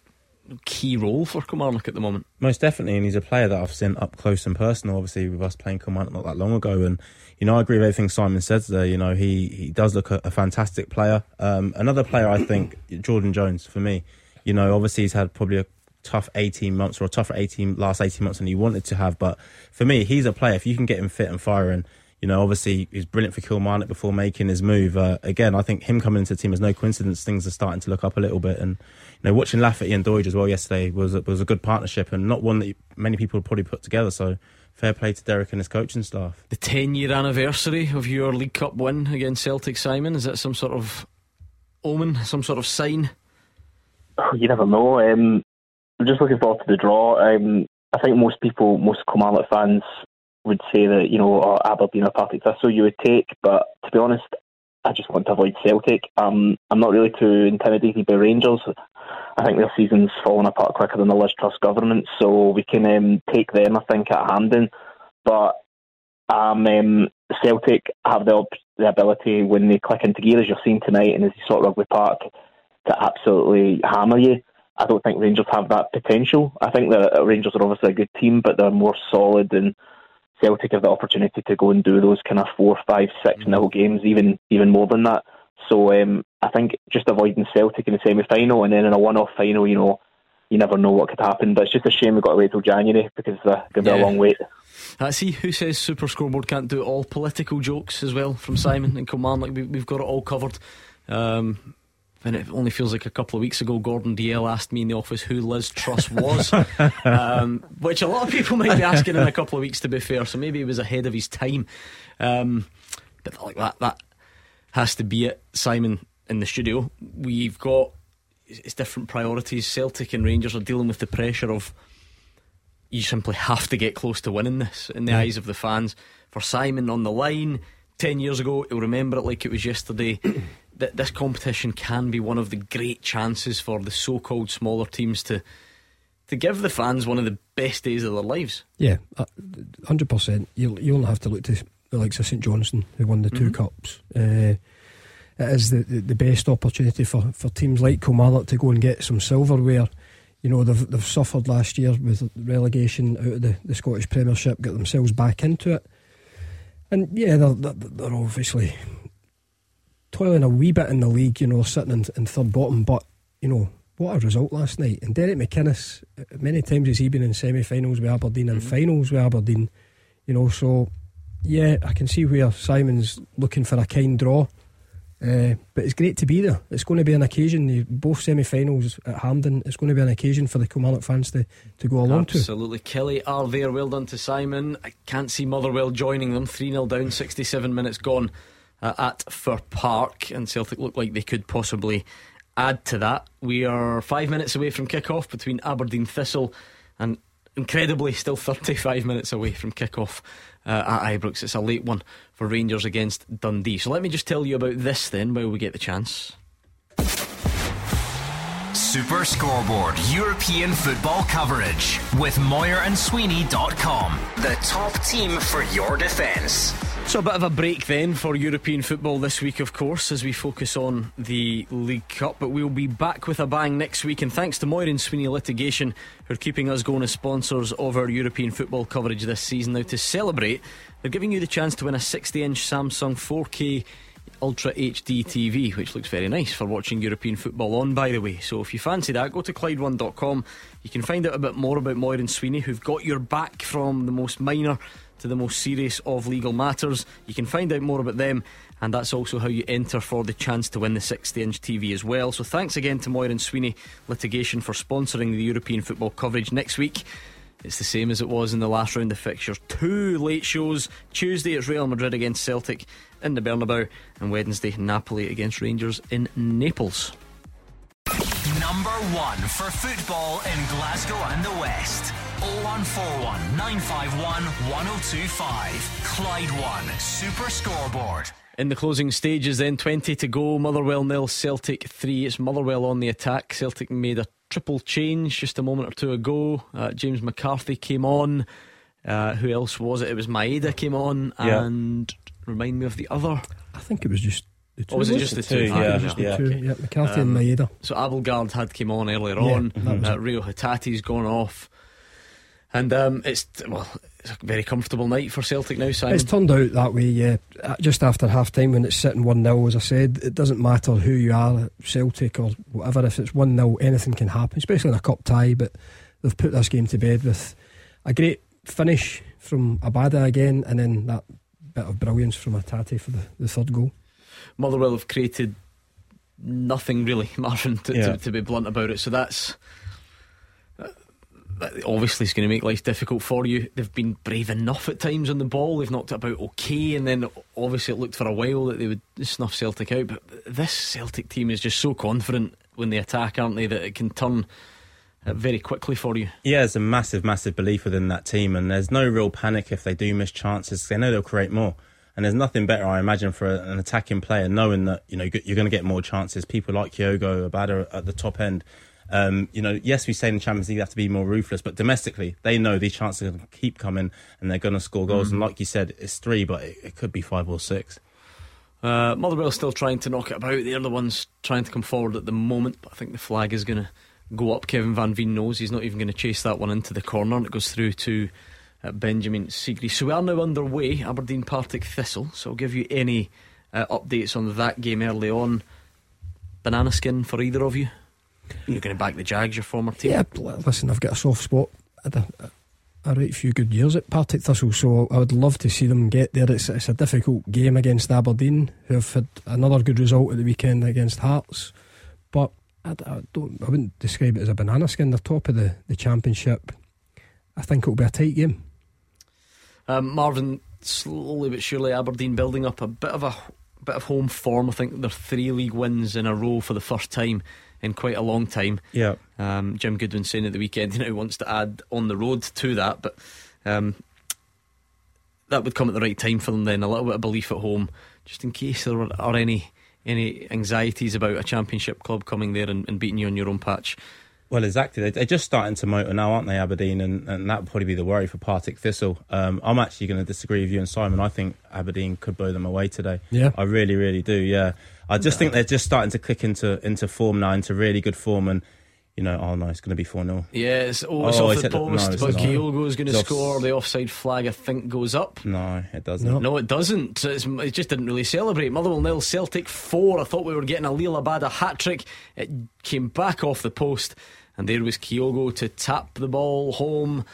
key role for Kilmarnock at the moment. Most definitely, and he's a player that I've seen up close and personal. Obviously, with us playing Kilmarnock not that long ago, and you know, I agree with everything Simon says there. You know, he he does look a, a fantastic player. Um, another player, I think, Jordan Jones for me. You know, obviously he's had probably a tough 18 months or a tougher 18 last 18 months than he wanted to have. But for me, he's a player. If you can get him fit and firing, you know, obviously he's brilliant for Kilmarnock before making his move. Uh, again, I think him coming into the team is no coincidence. Things are starting to look up a little bit, and you know, watching Lafferty and Doidge as well yesterday was was a good partnership and not one that many people probably put together. So fair play to Derek and his coaching staff. The 10 year anniversary of your League Cup win against Celtic, Simon, is that some sort of omen, some sort of sign? You never know. Um, I'm just looking forward to the draw. Um, I think most people, most Kilmarnock fans, would say that you know oh, Aberdeen or Partick Thistle you would take, but to be honest, I just want to avoid Celtic. Um, I'm not really too intimidated by Rangers. I think their season's fallen apart quicker than the Liz Truss government, so we can um, take them, I think, at Hampden. But um, um, Celtic have the, the ability when they click into gear, as you're seeing tonight, and as you saw at Rugby Park, to absolutely hammer you. I don't think Rangers have that potential. I think that Rangers are obviously a good team, but they're more solid and Celtic have the opportunity to go and do those kind of four, five, six nil games, even even more than that. So um, I think just avoiding Celtic in the semi final and then in a one off final, you know, you never know what could happen. But it's just a shame we've got to wait till January because it's uh, going to be Yeah. a long wait. That's see who says Super Scoreboard can't do all political jokes as well from Simon and Kilmarnock. We, we've got it all covered. Um, and it only feels like a couple of weeks ago, Gordon Dalziel asked me in the office who Liz Truss was, um, which a lot of people might be asking in a couple of weeks. To be fair, so maybe he was ahead of his time. Um, but like that, that has to be it. Simon in the studio. We've got it's different priorities. Celtic and Rangers are dealing with the pressure of you simply have to get close to winning this in the eyes of the fans. For Simon on the line, 10 years ago, he'll remember it like it was yesterday. That this competition can be one of the great chances for the so called smaller teams to to give the fans one of the best days of their lives. Yeah, uh, hundred percent. You you only have to look to the likes of St Johnstone who won the two Mhm. cups. Uh, it is the, the the best opportunity for, for teams like Kilmarnock to go and get some silverware. You know they've they've suffered last year with relegation out of the, the Scottish Premiership, got themselves back into it, and yeah, they're they're, they're obviously toiling a wee bit in the league. You know, sitting in, in third bottom, but you know what a result last night. And Derek McInnes, uh, many times has he been in semi-finals with Aberdeen and finals with Aberdeen. You know, so yeah, I can see where Simon's looking for a kind draw. Uh, but it's great to be there. It's going to be an occasion. Both semi-finals at Hampden. It's going to be an occasion for the Kilmarnock fans to, to go along to. Absolutely. Killie are there. Well done to Simon. I can't see Motherwell joining them. 3 0 down, 67 minutes gone uh, at Fir Park. And Celtic look like they could possibly add to that. We are five minutes away from kick-off between Aberdeen Thistle and incredibly still 35 minutes away from kick-off uh, at Ibrox. It's a late one for Rangers against Dundee. So let me just tell you about this then while we get the chance. Super Scoreboard European football coverage with MoirandSweeney.com. The top team for your defence. So a bit of a break then for European football this week, of course, as we focus on the League Cup. But we'll be back with a bang next week, and thanks to Moir and Sweeney Litigation, who are keeping us going as sponsors of our European football coverage this season. Now to celebrate, they're giving you the chance to win a 60-inch Samsung 4K Ultra HD TV, which looks very nice for watching European football on, by the way. So if you fancy that, go to Clyde1.com. You can find out a bit more about Moir and Sweeney, who've got your back from the most minor to the most serious of legal matters. You can find out more about them, and that's also how you enter for the chance to win the 60 inch TV as well. So thanks again to Moir and Sweeney Litigation for sponsoring the European football coverage next week. It's the same as it was in the last round of fixtures. Two late shows. Tuesday it's Real Madrid against Celtic in the Bernabeu, and Wednesday Napoli against Rangers in Naples. Number one for football in Glasgow and the West. 0141 951 1025. Clyde One Super Scoreboard. In the closing stages, then 20 to go. Motherwell nil, Celtic 3. It's Motherwell on the attack. Celtic made a triple change just a moment or two ago. Uh, James McCarthy came on. Uh, who else was it? It was Maeda came on. Yeah. And remind me of the other. I think it was just the two. Or was it just the two? two, Ah, yeah, just the yeah. Two, okay. yeah, McCarthy Um, and Maeda. So Abildgaard had came on earlier Yeah, on. that was Uh. Reo Hatate's gone off. And um, it's well, it's a very comfortable night for Celtic now, Simon. It's turned out that way, yeah. Uh, Just after half time when it's sitting 1 0, as I said, it doesn't matter who you are, Celtic or whatever, if it's 1 0, anything can happen, especially in a cup tie. But they've put this game to bed with a great finish from Abada again, and then that bit of brilliance from Hatate for the, the third goal. Motherwell have created nothing really, Marvin, to, Yeah. to, to be blunt about it. So that's that obviously it's going to make life difficult for you. They've been brave enough at times on the ball. They've knocked it about okay, and then obviously it looked for a while that they would snuff Celtic out. But this Celtic team is just so confident when they attack, aren't they, that it can turn uh, very quickly for you. Yeah, there's a massive, massive belief within that team, and there's no real panic if they do miss chances. They know they'll create more, and there's nothing better, I imagine, for an attacking player knowing that you know you're going to get more chances. People like Kyogo, Abada at the top end. Um, you know, yes, we say in the Champions League they have to be more ruthless, but domestically they know these chances are going to keep coming, and they're going to score goals. And like you said, it's three, but it, it could be five or six. Uh, Motherwell still trying to knock it about. They're the ones trying to come forward at the moment, but I think the flag is going to go up. Kevin Van Veen knows he's not even going to chase that one into the corner. and It goes through to uh, Benjamin Siegrist. So we are now underway. Aberdeen Partick Thistle. So I'll give you any uh, updates on that game early on. Banana skin for either of you. You're going to back the Jags, your former team. Yeah, listen, I've got a soft spot. I had a, a right few good years at Partick Thistle, so I would love to see them get there. It's, it's a difficult game against Aberdeen, who have had another good result at the weekend against Hearts. But I, I don't, I wouldn't describe it as a banana skin. They're top of the, the championship. I think it'll be a tight game. Um, Marvin, slowly but surely, Aberdeen building up a bit of a bit of home form. I think they're three league wins in a row for the first time in quite a long time. Yeah, Um, Jim Goodwin saying at the weekend, you know, he wants to add on the road to that, but um, that would come at the right time for them. Then a little bit of belief at home, just in case there are, are any any anxieties about a championship club coming there and, and beating you on your own patch. Well, exactly. They- They're just starting to motor now, aren't they, Aberdeen? And, and that would probably be the worry for Partick Thistle. Um, I'm actually going to disagree with you and Simon. I think Aberdeen could blow them away today. Yeah. I really, really do. Yeah, I just think they're just starting to click into into form now, into really good form, and you know, oh no, it's going to be four 0 Yeah, it's, it's Oh, off the the- no, post, but. Kyogo is going to score. The offside flag, I think, goes up. No, it doesn't. No. No, it doesn't. It's, it just didn't really celebrate. Motherwell nil, Celtic four. I thought we were getting a Liel Abada hat trick. It came back off the post, and there was Kyogo to tap the ball home.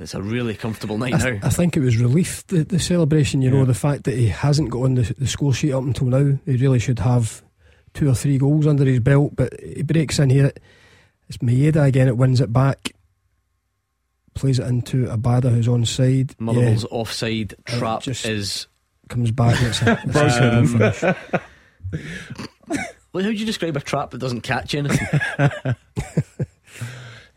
It's a really comfortable night I, now. I think it was relief, the, the celebration, you know, the fact that he hasn't got on the, the score sheet up until now. He really should have two or three goals under his belt, but he breaks in here. It's Maeda again, it wins it back. Plays it into Abada, who's on side. Motherwell's offside Uh, trap just- is. comes back. It's a, it's a Um. Well, how do you describe a trap that doesn't catch anything?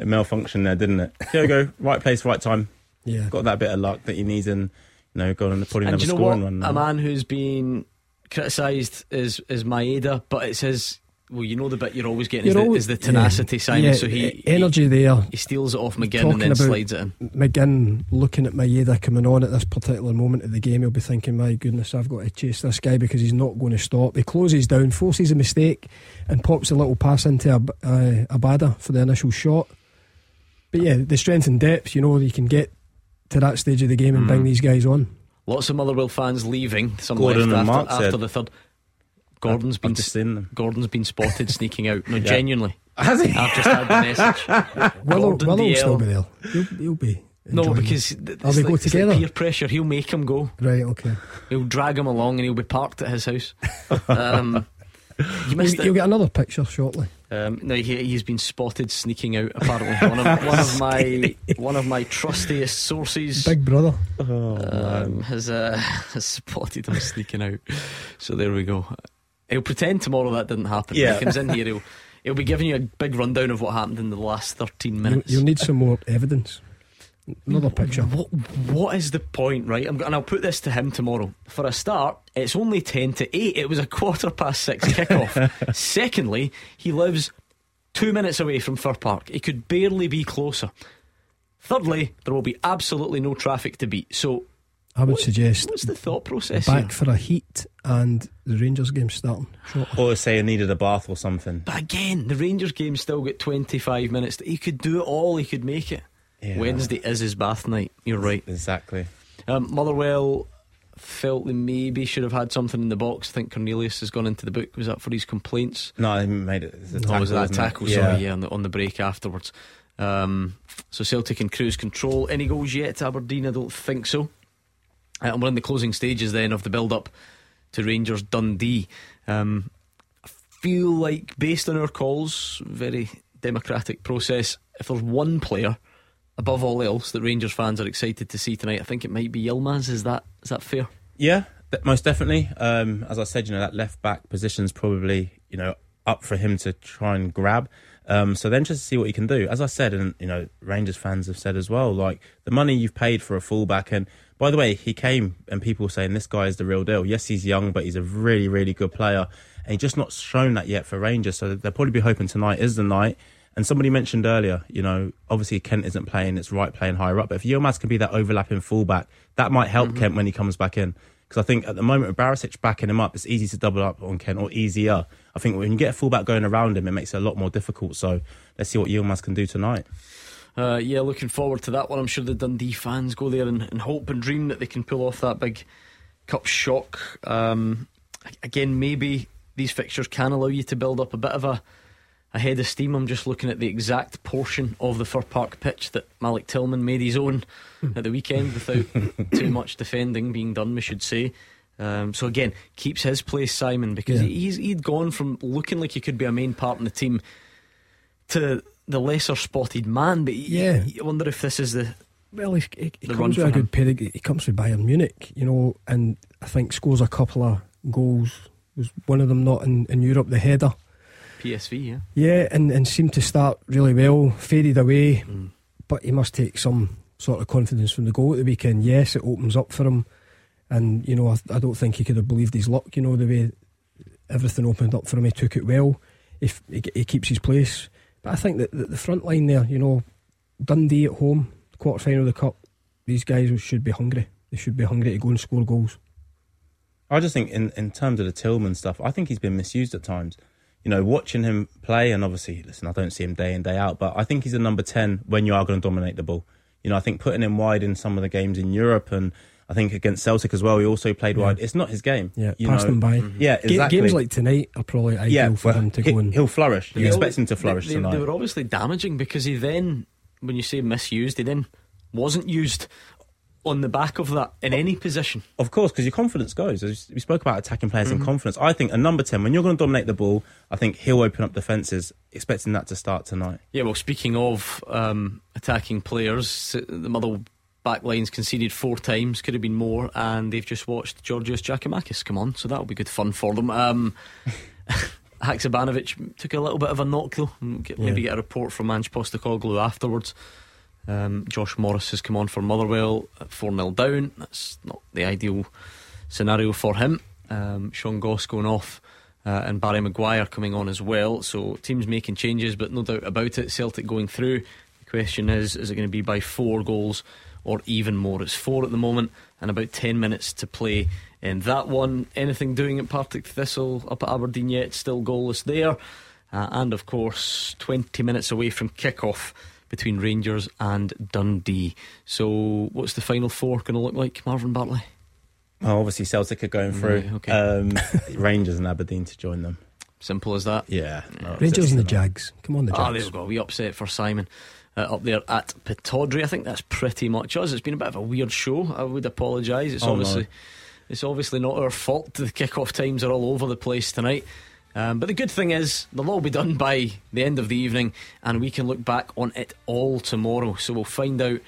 It malfunctioned there, didn't it? Kyogo, right place, right time. Yeah. Got that bit of luck that he needs, and you know, going on probably and never do you know what? scoring one. now. A man who's been criticised is is Maeda, but it's his. Well, you know the bit you're always getting is, You're the, always- is the tenacity, yeah, Simon. yeah, so he, energy there. he he steals it off McGinn Talking and then slides it in. McGinn looking at Maeda coming on at this particular moment of the game, he'll be thinking, "My goodness, I've got to chase this guy because he's not going to stop." He closes down, forces a mistake, and pops a little pass into a uh, Abada for the initial shot. But yeah, the strength and depth, you know, you can get to that stage of the game and Mm. bring these guys on. Lots of Motherwell fans leaving. Some Gordon left and after, Mark after said- the third. Gordon's I've been just seen them. Gordon's been spotted sneaking out. No, Yeah. genuinely. Has he? I've just had the message. Willow, Gordon Willow will still be there. He'll, he'll be No, because it? th- Oh, it's they like- go it's like peer pressure. He'll make him go. Right, okay. He'll drag him along, and he'll be parked at his house. Um, you missed You'll, it. you'll get another picture shortly. Um, no, he, he's been spotted sneaking out. Apparently, one of, one of my one of my trustiest sources, Big brother. um, has uh, has spotted him sneaking out. So there we go. He'll pretend tomorrow that didn't happen. When Yeah. he comes in here, he'll he'll be giving you a big rundown of what happened in the last thirteen You'll, minutes. you'll need some more evidence. Another picture. What what is the point, right? I'm, go- and I'll put this to him tomorrow. For a start, it's only ten to eight. It was a quarter past six kickoff. Secondly, he lives two minutes away from Fir Park. He could barely be closer. Thirdly, there will be absolutely no traffic to beat. So, I would suggest what's the thought process? back here? for a heat and the Rangers game starting. Short. Or say he needed a bath or something. But again, the Rangers game still got 25 minutes. He could do it all. He could make it. Yeah. Wednesday is his bath night. You're right. Exactly. Um, Motherwell felt they maybe should have had something in the box. I think Cornelius has gone into the book. Was that for his complaints? No, he made it. Oh, was that a isn't it? tackle? Sorry, yeah, on the, on the break afterwards. Um, so Celtic in cruise control. Any goals yet to Aberdeen? I don't think so. Uh, and we're in the closing stages then of the build up to Rangers Dundee. Um, I feel like, based on our calls, very democratic process, if there's one player above all else that Rangers fans are excited to see tonight, I think it might be Yilmaz. Is that is that fair? Yeah, most definitely. Um, as I said, you know that left back position's probably you know up for him to try and grab. Um, so then just to see what he can do. As I said, and you know Rangers fans have said as well, like the money you've paid for a fullback. And by the way, he came and people saying this guy is the real deal. Yes, he's young, but he's a really really good player, and he's just not shown that yet for Rangers. So they'll probably be hoping tonight is the night. And somebody mentioned earlier, you know, obviously Kent isn't playing, it's right playing higher up. But if Yilmaz can be that overlapping fullback, that might help Kent when he comes back in. Because I think at the moment with Barisic backing him up, it's easy to double up on Kent or easier. I think when you get a fullback going around him, it makes it a lot more difficult. So let's see what Yilmaz can do tonight. Uh, yeah, looking forward to that one. I'm sure the Dundee fans go there and, and hope and dream that they can pull off that big cup shock. Um, again, maybe these fixtures can allow you to build up a bit of a, a head of steam. I'm just looking at the exact portion of the Fir Park pitch that Malik Tillman made his own at the weekend without too much defending being done, we should say. Um, so again, keeps his place, Simon, because Yeah. he's he'd gone from looking like he could be a main part in the team to the lesser spotted man. But Yeah. I wonder if this is the Well, he, he, he comes with a good pedigree. He comes from Bayern Munich, you know, and I think scores a couple of goals. Was one of them not in, in Europe? The header, PSV, yeah. yeah, and and seemed to start really well. Faded away, Mm. but he must take some sort of confidence from the goal at the weekend. Yes, it opens up for him, and you know, I, I don't think he could have believed his luck. You know, the way everything opened up for him, he took it well. If he, he keeps his place, but I think that the, the front line there, you know, Dundee at home, quarter final of the cup. These guys should be hungry. They should be hungry to go and score goals. I just think in, in terms of the Tillman stuff, I think he's been misused at times. You know, watching him play, and obviously, listen, I don't see him day in, day out, but I think he's a number 10 when you are going to dominate the ball. You know, I think putting him wide in some of the games in Europe and I think against Celtic as well, he also played Yeah. wide. It's not his game. Yeah, you pass know. them by. Mm-hmm. Yeah, Ga- exactly. Games like tonight are probably ideal yeah, for well, him to he, go and. He'll flourish. You They expect al- him to flourish they, they, tonight. They were obviously damaging because he then, when you say misused, he then wasn't used on the back of that in any position. Of course, because your confidence goes. As we spoke about attacking players Mm-hmm. and confidence. I think a number 10, when you're going to dominate the ball, I think he'll open up defences, expecting that to start tonight. Yeah, well, speaking of um, attacking players, the Mother back line's conceded four times, could have been more, and they've just watched Giorgos Giakoumakis come on, so that'll be good fun for them. Um, Haksabanovic took a little bit of a knock though, get, maybe Yeah. get a report from Ange Postecoglou afterwards. Um, Josh Morris has come on for Motherwell at 4 0 down. That's not the ideal scenario for him. Um, Sean Goss going off uh, and Barry Maguire coming on as well. So teams making changes, but no doubt about it. Celtic going through. The question is is it going to be by four goals or even more? It's four at the moment and about 10 minutes to play in that one. Anything doing at Partick Thistle up at Aberdeen yet? Still goalless there. Uh, and of course, 20 minutes away from kick-off between Rangers and Dundee. So, what's the final four going to look like, Marvin Bartley? Well, obviously, Celtic are going through. Right, okay. um, Rangers and Aberdeen to join them. Simple as that. Yeah. no, Rangers and the. Jags. Come on, the Jags. Ah, there we go. We upset for Simon. uh, up there at Pittodrie. I think that's pretty much us. It's been a bit of a weird show. I would apologise. It's Oh, no. obviously it's obviously not our fault. The kick-off times are all over the place tonight. Um, but the good thing is they'll all be done by the end of the evening, and we can look back on it all tomorrow. So we'll find out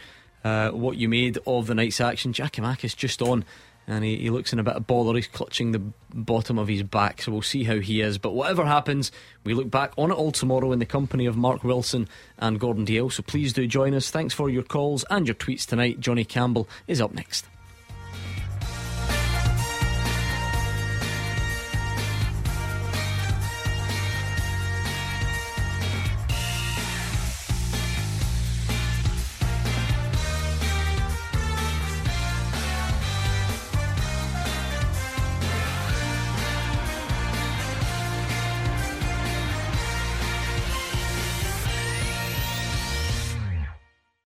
uh, what you made of the night's action. Jackie Mack is just on, and he, he looks in a bit of bother. He's clutching the bottom of his back, so we'll see how he is. But whatever happens, we look back on it all tomorrow in the company of Mark Wilson and Gordon Dalziel. So please do join us. Thanks for your calls and your tweets tonight. Johnny Campbell is up next.